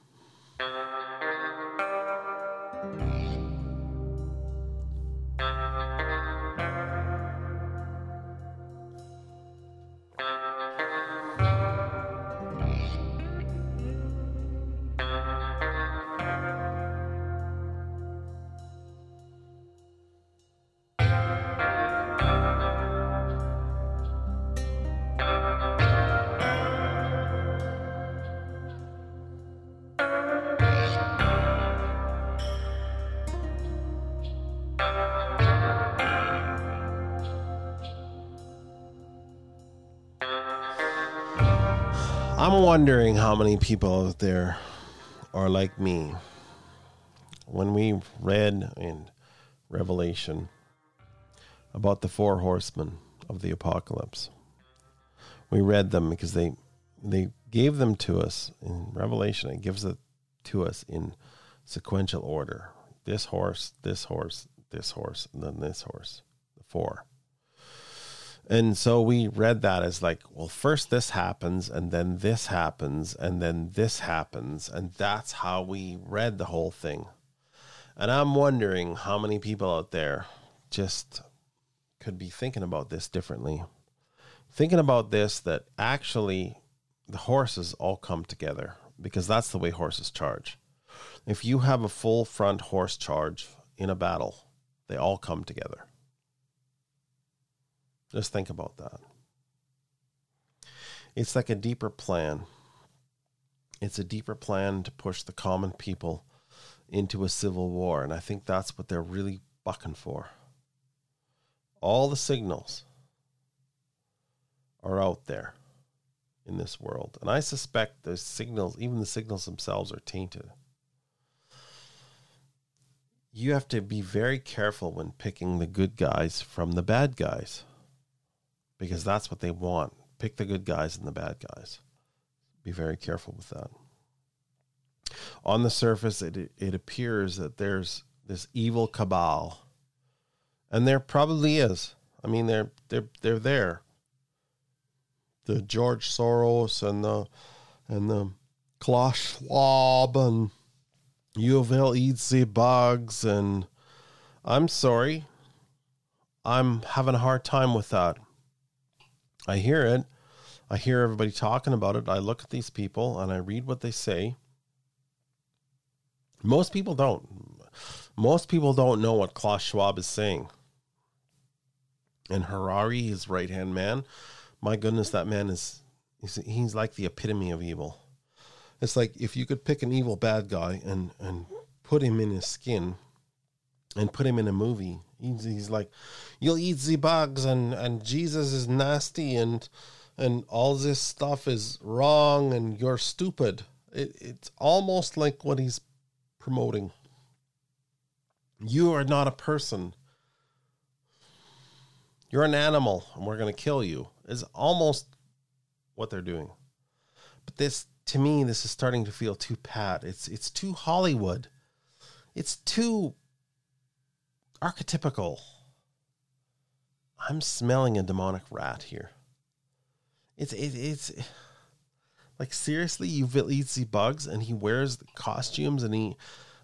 Wondering how many people out there are like me. When we read in Revelation about the four horsemen of the apocalypse, we read them because they they gave them to us in Revelation. It gives it to us in sequential order. This horse, this horse, this horse, and then this horse. The four. And so we read that as like, well, first this happens, and then this happens, and then this happens. And that's how we read the whole thing. And I'm wondering how many people out there just could be thinking about this differently. Thinking about this that actually the horses all come together because that's the way horses charge. If you have a full front horse charge in a battle, they all come together. Just think about that. It's like a deeper plan. It's a deeper plan to push the common people into a civil war. And I think that's what they're really bucking for. All the signals are out there in this world. And I suspect the signals, even the signals themselves, are tainted. You have to be very careful when picking the good guys from the bad guys because that's what they want. Pick the good guys and the bad guys. Be very careful with that. On the surface, it, it appears that there's this evil cabal, and there probably is. I mean, they're they're they're there. The George Soros and the and the Klaus Schwab and eats the bugs, and I'm sorry, I'm having a hard time with that. I hear it. I hear everybody talking about it. I look at these people and I read what they say. Most people don't. Most people don't know what Klaus Schwab is saying. And Harari, his right hand man, my goodness, that man is he's, he's like the epitome of evil. It's like if you could pick an evil bad guy and, and put him in his skin and put him in a movie, He's, like, you'll eat the bugs, and and Jesus is nasty, and and all this stuff is wrong, and you're stupid. It, it's almost like what he's promoting. You are not a person. You're an animal, and we're going to kill you. Is almost what they're doing. But this, to me, this is starting to feel too pat. It's it's too Hollywood. It's too archetypical. I'm smelling a demonic rat here. It's it, it's like seriously, you eats the bugs and he wears the costumes and he,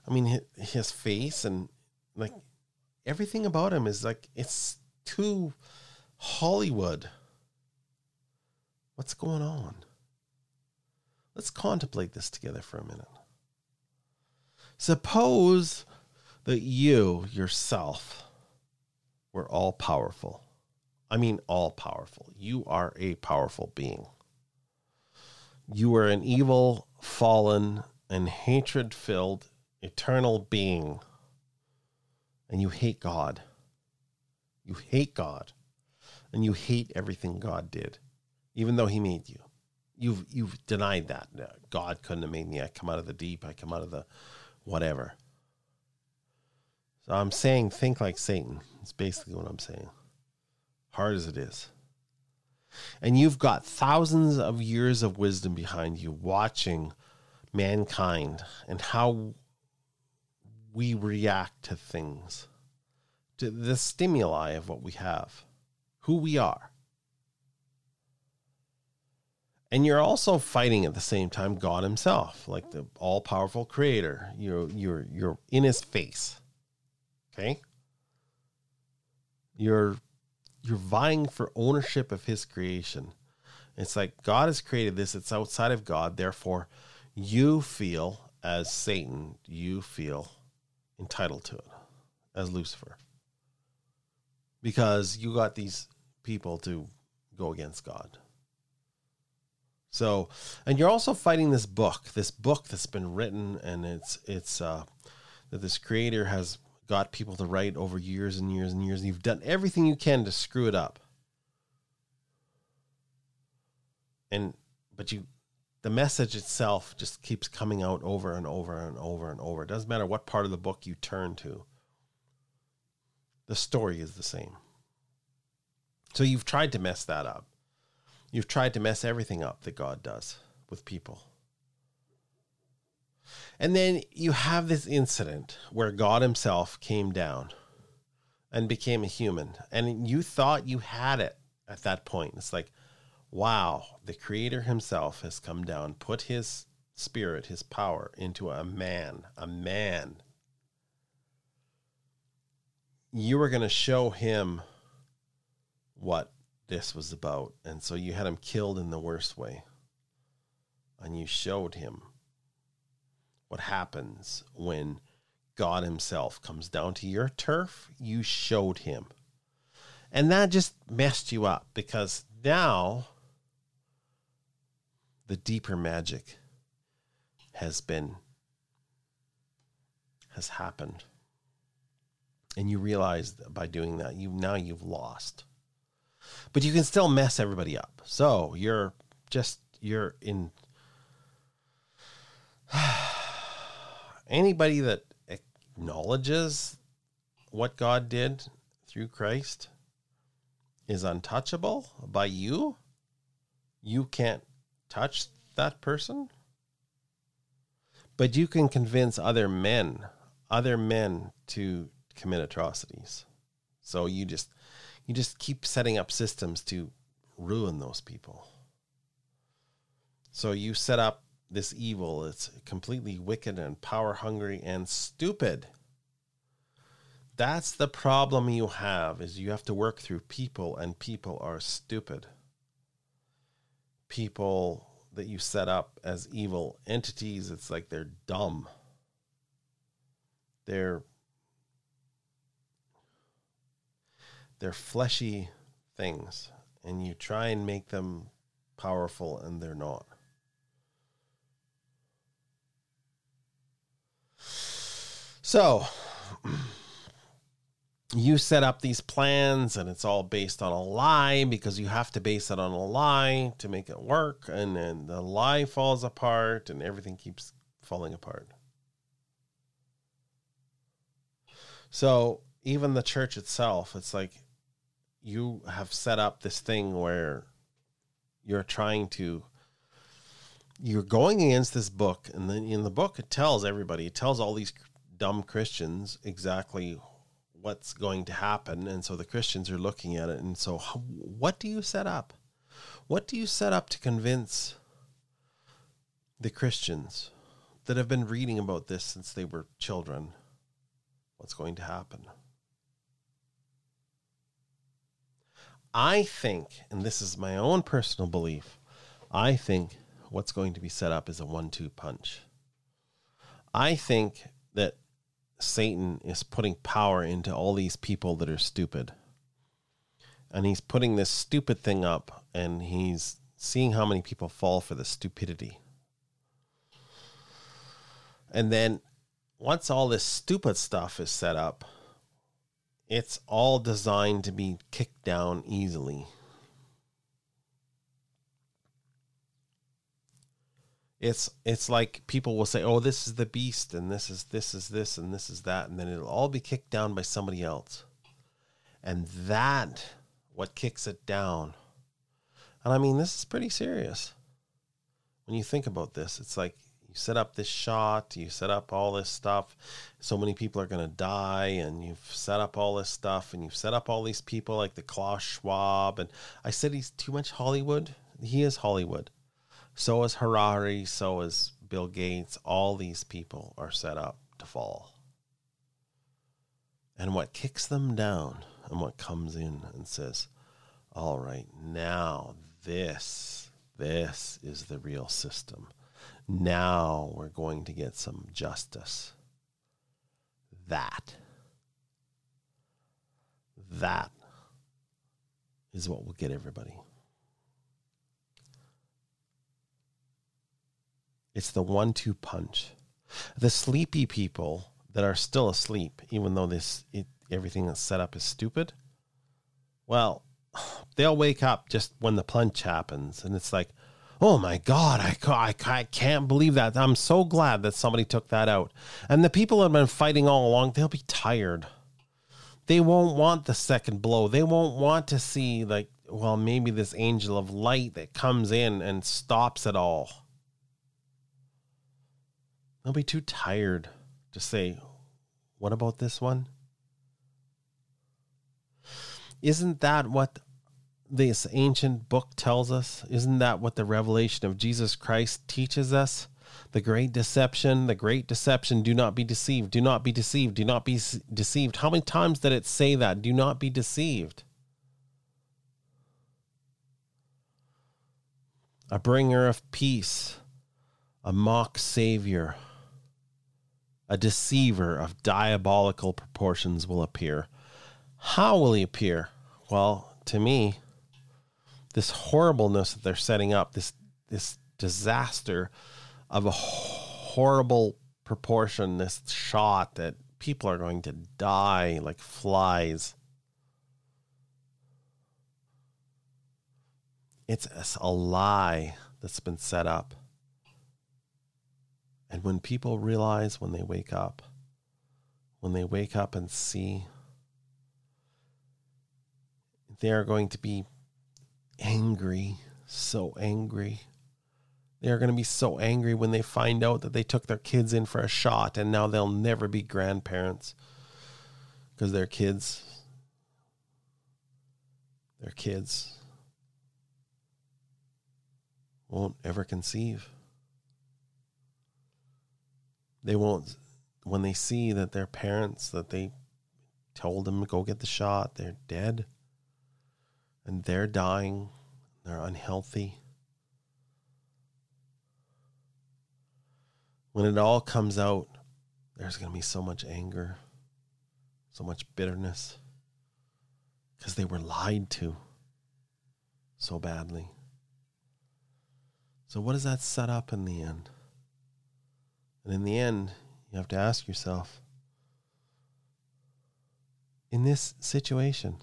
I mean, his face and like everything about him is like it's too Hollywood. What's going on? Let's contemplate this together for a minute. Suppose that you yourself were all powerful. I mean, all powerful. You are a powerful being. You are an evil, fallen, and hatred filled eternal being. and you hate God. You hate God. And you hate everything God did, even though He made you. You've you've denied that. God couldn't have made me. I come out of the deep. I come out of the whatever. I'm saying think like Satan. It's basically what I'm saying. Hard as it is. And you've got thousands of years of wisdom behind you watching mankind and how we react to things, to the stimuli of what we have, who we are. And you're also fighting at the same time God Himself, like the all powerful creator. You're you're you're in his face. Okay? You're you're vying for ownership of his creation. It's like God has created this, it's outside of God, therefore you feel as Satan, you feel entitled to it as Lucifer. Because you got these people to go against God. So, and you're also fighting this book, this book that's been written, and it's it's uh, that this creator has got people to write over years and years and years, and you've done everything you can to screw it up. And but you the message itself just keeps coming out over and over and over and over. It doesn't matter what part of the book you turn to, the story is the same. So you've tried to mess that up. You've tried to mess everything up that God does with people. And then you have this incident where God Himself came down and became a human, and you thought you had it at that point. It's like, wow, the Creator Himself has come down, put His spirit, His power into a man, a man. You were going to show Him what this was about. And so you had Him killed in the worst way. And you showed Him what happens when God Himself comes down to your turf. You showed Him. And that just messed you up because now the deeper magic has been has happened and you realize that by doing that you now you've lost but you can still mess everybody up so you're just you're in anybody that acknowledges what god did through christ is untouchable by you you can't touch that person. But you can convince other men, other men to commit atrocities. So you just you just keep setting up systems to ruin those people. So you set up this evil, it's completely wicked and power hungry and stupid. That's the problem you have is you have to work through people and people are stupid people that you set up as evil entities, it's like they're dumb. They're they're fleshy things and you try and make them powerful and they're not. So, you set up these plans and it's all based on a lie because you have to base it on a lie to make it work and then the lie falls apart and everything keeps falling apart. So even the church itself it's like you have set up this thing where you're trying to you're going against this book and then in the book it tells everybody it tells all these dumb christians exactly what's going to happen. And so the Christians are looking at it. And so, what do you set up? What do you set up to convince the Christians that have been reading about this since they were children what's going to happen? I think, and this is my own personal belief, I think what's going to be set up is a one two punch. I think Satan is putting power into all these people that are stupid. And he's putting this stupid thing up and he's seeing how many people fall for the stupidity. And then once all this stupid stuff is set up, it's all designed to be kicked down easily. It's it's like people will say, "Oh, this is the beast and this is this is this and this is that," and then it'll all be kicked down by somebody else. And that what kicks it down. And I mean, this is pretty serious. When you think about this, it's like you set up this shot, you set up all this stuff. So many people are going to die, and you've set up all this stuff, and you've set up all these people like the Klaus Schwab. And I said he's too much Hollywood. He is Hollywood. So is Harari. So is Bill Gates. All these people are set up to fall. And what kicks them down and what comes in and says, all right, now this, this is the real system. Now we're going to get some justice. That, that is what will get everybody. It's the one two punch. The sleepy people that are still asleep, even though this it, everything that's set up is stupid, well, they'll wake up just when the punch happens. And it's like, oh my God, I, I, I can't believe that. I'm so glad that somebody took that out. And the people that have been fighting all along, they'll be tired. They won't want the second blow. They won't want to see, like, well, maybe this angel of light that comes in and stops it all. They'll be too tired to say, what about this one? Isn't that what this ancient book tells us? Isn't that what the revelation of Jesus Christ teaches us? The great deception, the great deception. Do not be deceived. Do not be deceived. Do not be deceived. How many times did it say that? Do not be deceived. A bringer of peace, a mock savior, a deceiver of diabolical proportions will appear. How will he appear? Well, to me, this horribleness that they're setting up, this this disaster of a horrible proportion, this shot that people are going to die like flies. It's a lie that's been set up. And when people realize when they wake up, when they wake up and see they are going to be angry, so angry. They are going to be so angry when they find out that they took their kids in for a shot and now they'll never be grandparents because their kids, their kids won't ever conceive. They won't, when they see that their parents that they told them to go get the shot, they're dead and they're dying, they're unhealthy. When it all comes out, there's going to be so much anger, so much bitterness, because they were lied to so badly. So, what does that set up in the end? And in the end, you have to ask yourself in this situation,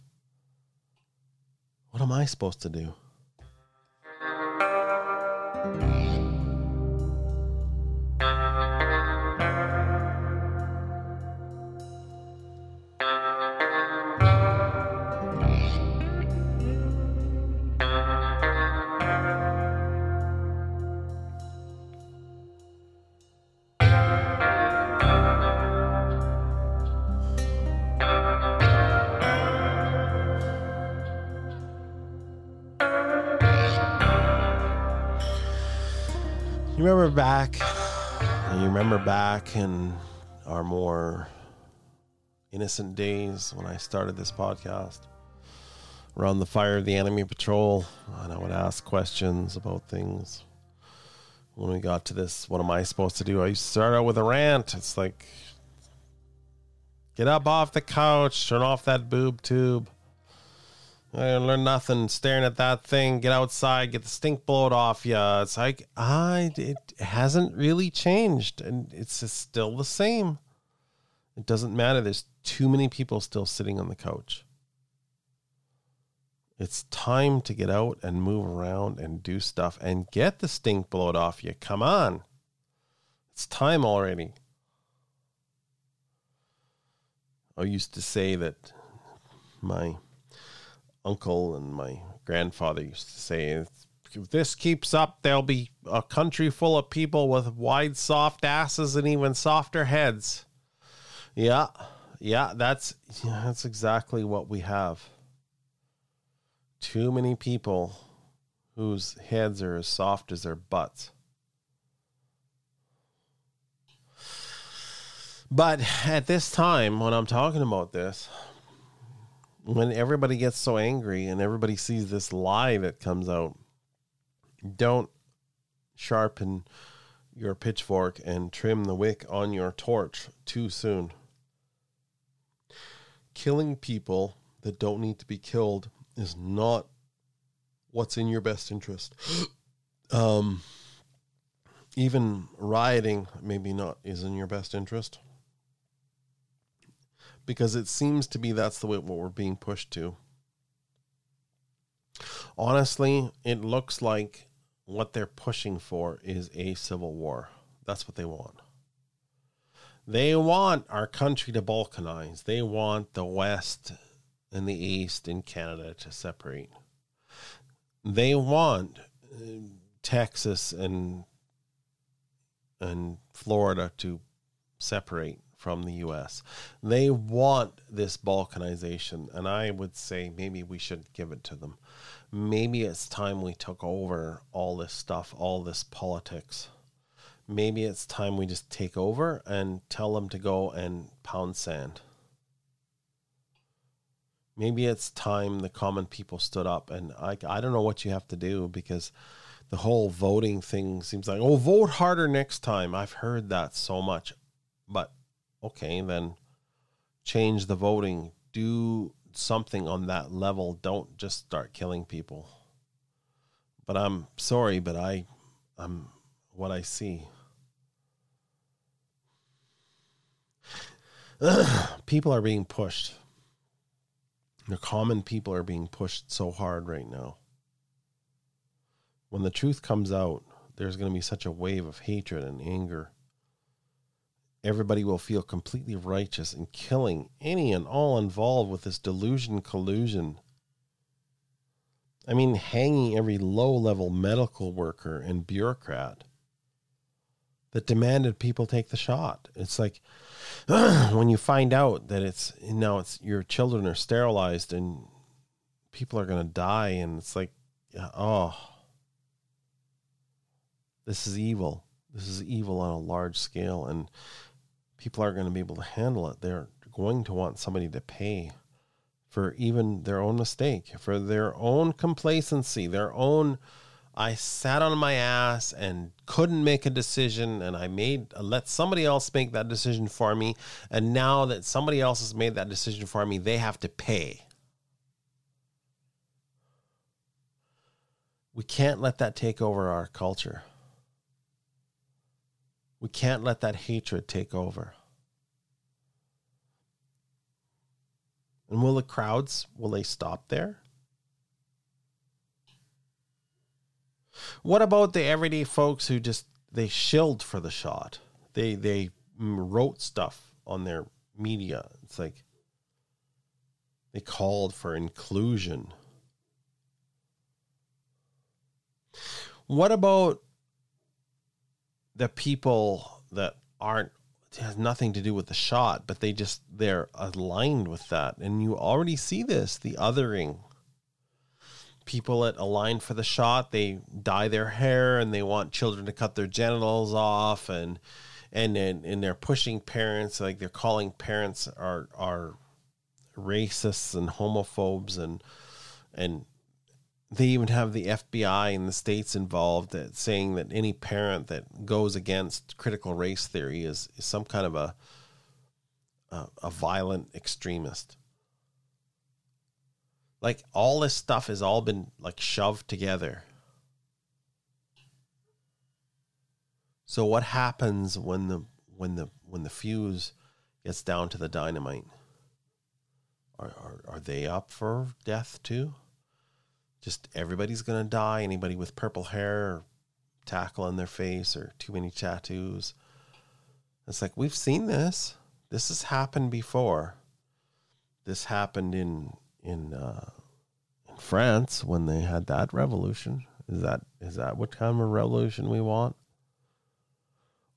what am I supposed to do? Back, you remember back in our more innocent days when I started this podcast around the fire of the enemy patrol, and I would ask questions about things. When we got to this, what am I supposed to do? I used to start out with a rant. It's like, get up off the couch, turn off that boob tube. I learn nothing staring at that thing. Get outside, get the stink blowed off you. It's like I it hasn't really changed, and it's still the same. It doesn't matter. There's too many people still sitting on the couch. It's time to get out and move around and do stuff and get the stink blowed off you. Come on. It's time already. I used to say that my uncle and my grandfather used to say, if this keeps up, there'll be a country full of people with wide, soft asses and even softer heads. Yeah, yeah, that's yeah, that's exactly what we have. Too many people whose heads are as soft as their butts. But at this time, when I'm talking about this, when everybody gets so angry and everybody sees this lie that comes out, don't sharpen your pitchfork and trim the wick on your torch too soon. Killing people that don't need to be killed is not what's in your best interest. um, even rioting, maybe not, is in your best interest because it seems to be that's the way what we're being pushed to. Honestly, it looks like what they're pushing for is a civil war. That's what they want. They want our country to balkanize. They want the West and the East in Canada to separate. They want uh, Texas and and Florida to separate from the US. They want this balkanization, and I would say maybe we should give it to them. Maybe it's time we took over all this stuff, all this politics. Maybe it's time we just take over and tell them to go and pound sand. Maybe it's time the common people stood up, and I, I don't know what you have to do because the whole voting thing seems like, oh, vote harder next time. I've heard that so much. But okay, then change the voting, do something on that level. Don't just start killing people. But I'm sorry, but I, I'm what I see. people are being pushed. The common people are being pushed so hard right now. When the truth comes out, there's going to be such a wave of hatred and anger everybody will feel completely righteous in killing any and all involved with this delusion collusion. I mean, hanging every low level medical worker and bureaucrat that demanded people take the shot. It's like when you find out that it's now it's your children are sterilized and people are going to die, and it's like, oh, this is evil. This is evil on a large scale, and people aren't going to be able to handle it. They're going to want somebody to pay for even their own mistake, for their own complacency, their own. I sat on my ass and couldn't make a decision, and I made let somebody else make that decision for me. And now that somebody else has made that decision for me, they have to pay. We can't let that take over our culture. We can't let that hatred take over. And will the crowds will they stop there? What about the everyday folks who just they shilled for the shot? They they wrote stuff on their media. It's like they called for inclusion. What about the people that aren't has nothing to do with the shot, but they just they're aligned with that. And you already see this, the othering. People that align for the shot, they dye their hair and they want children to cut their genitals off and and and, and they're pushing parents like they're calling parents are are racists and homophobes and and they even have the FBI in the states involved that saying that any parent that goes against critical race theory is, is some kind of a, a a violent extremist. Like all this stuff has all been like shoved together. So what happens when the when the when the fuse gets down to the dynamite. Are, are, are they up for death too? Just everybody's going to die. Anybody with purple hair or tackle on their face or too many tattoos. It's like, we've seen this. This has happened before. This happened in, in, uh, in France when they had that revolution. Is that is that what kind of revolution we want?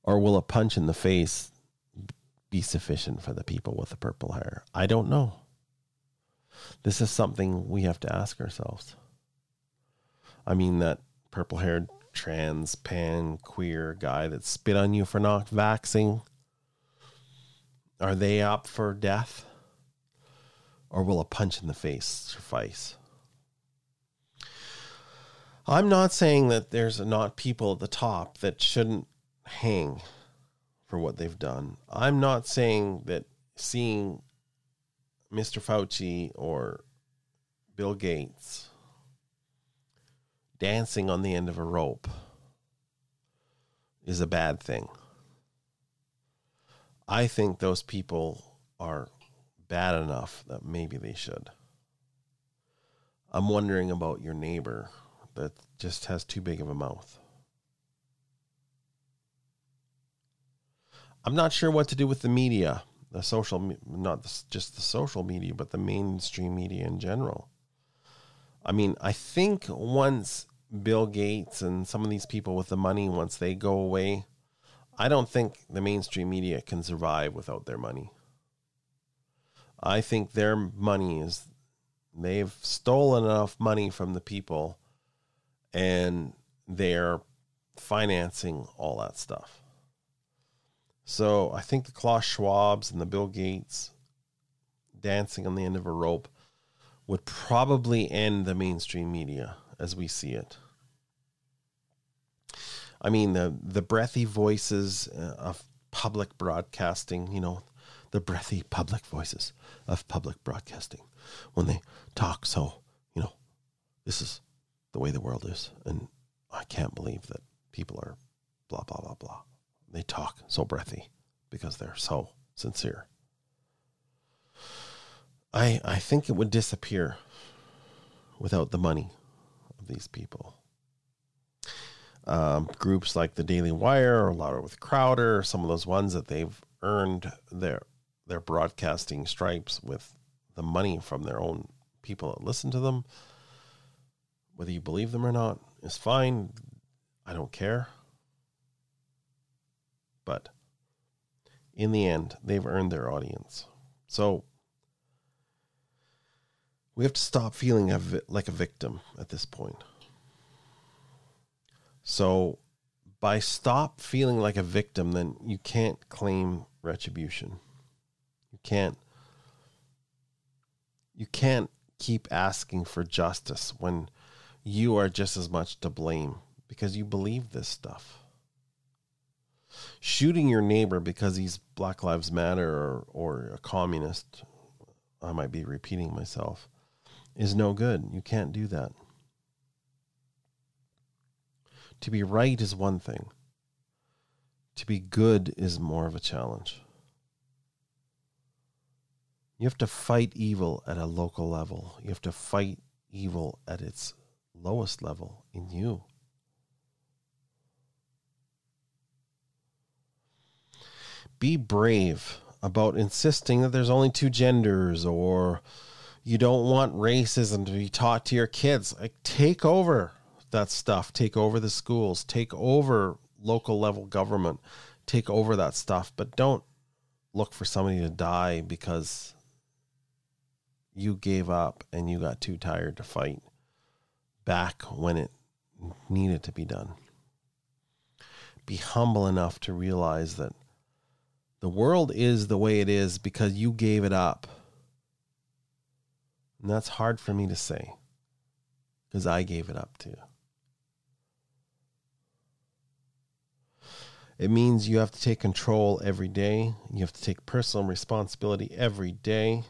Or will a punch in the face be sufficient for the people with the purple hair? I don't know. This is something we have to ask ourselves. I mean, that purple haired trans, pan, queer guy that spit on you for not vaxing, are they up for death? Or will a punch in the face suffice? I'm not saying that there's not people at the top that shouldn't hang for what they've done. I'm not saying that seeing Mr. Fauci or Bill Gates dancing on the end of a rope is a bad thing. I think those people are bad enough that maybe they should. I'm wondering about your neighbor that just has too big of a mouth. I'm not sure what to do with the media, the social, not just the social media, but the mainstream media in general. I mean, I think once Bill Gates and some of these people with the money, once they go away, I don't think the mainstream media can survive without their money. I think their money is, they've stolen enough money from the people and they're financing all that stuff. So I think the Klaus Schwabs and the Bill Gates dancing on the end of a rope would probably end the mainstream media as we see it. I mean the the breathy voices uh, of public broadcasting, you know, the breathy public voices of public broadcasting when they talk so, you know, this is the way the world is. And I can't believe that people are blah, blah, blah, blah. They talk so breathy because they're so sincere. I, I think it would disappear without the money these people. Um, groups like the Daily Wire or Louder with Crowder, some of those ones that they've earned their their broadcasting stripes with the money from their own people that listen to them whether you believe them or not is fine. I don't care. But in the end, they've earned their audience. So we have to stop feeling a vi- like a victim at this point. So by stop feeling like a victim, then you can't claim retribution. You can't you can't keep asking for justice when you are just as much to blame because you believe this stuff. Shooting your neighbor because he's Black Lives Matter or, or a communist, I might be repeating myself, is no good. You can't do that. To be right is one thing, to be good is more of a challenge. You have to fight evil at a local level. You have to fight evil at its lowest level in you. Be brave about insisting that there's only two genders or you don't want racism to be taught to your kids. Like take over that stuff, take over the schools, take over local level government, take over that stuff, but don't look for somebody to die because you gave up and you got too tired to fight back when it needed to be done. Be humble enough to realize that the world is the way it is because you gave it up. And that's hard for me to say because I gave it up too. It means you have to take control every day. You have to take personal responsibility every day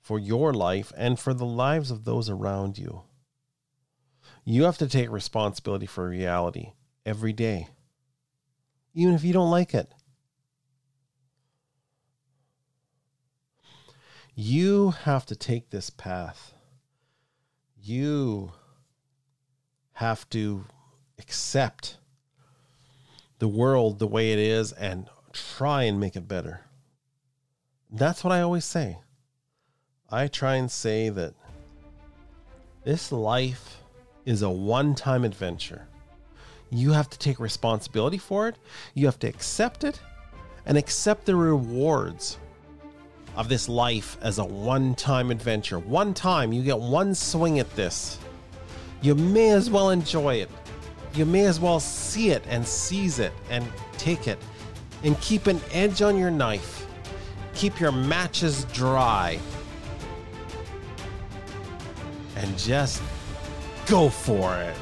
for your life and for the lives of those around you. You have to take responsibility for reality every day, even if you don't like it. You have to take this path. You have to accept the world the way it is and try and make it better. That's what I always say. I try and say that this life is a one time adventure. You have to take responsibility for it, you have to accept it, and accept the rewards of this life as a one time adventure. One time, you get one swing at this. You may as well enjoy it. You may as well see it and seize it and take it and keep an edge on your knife. Keep your matches dry. And just go for it.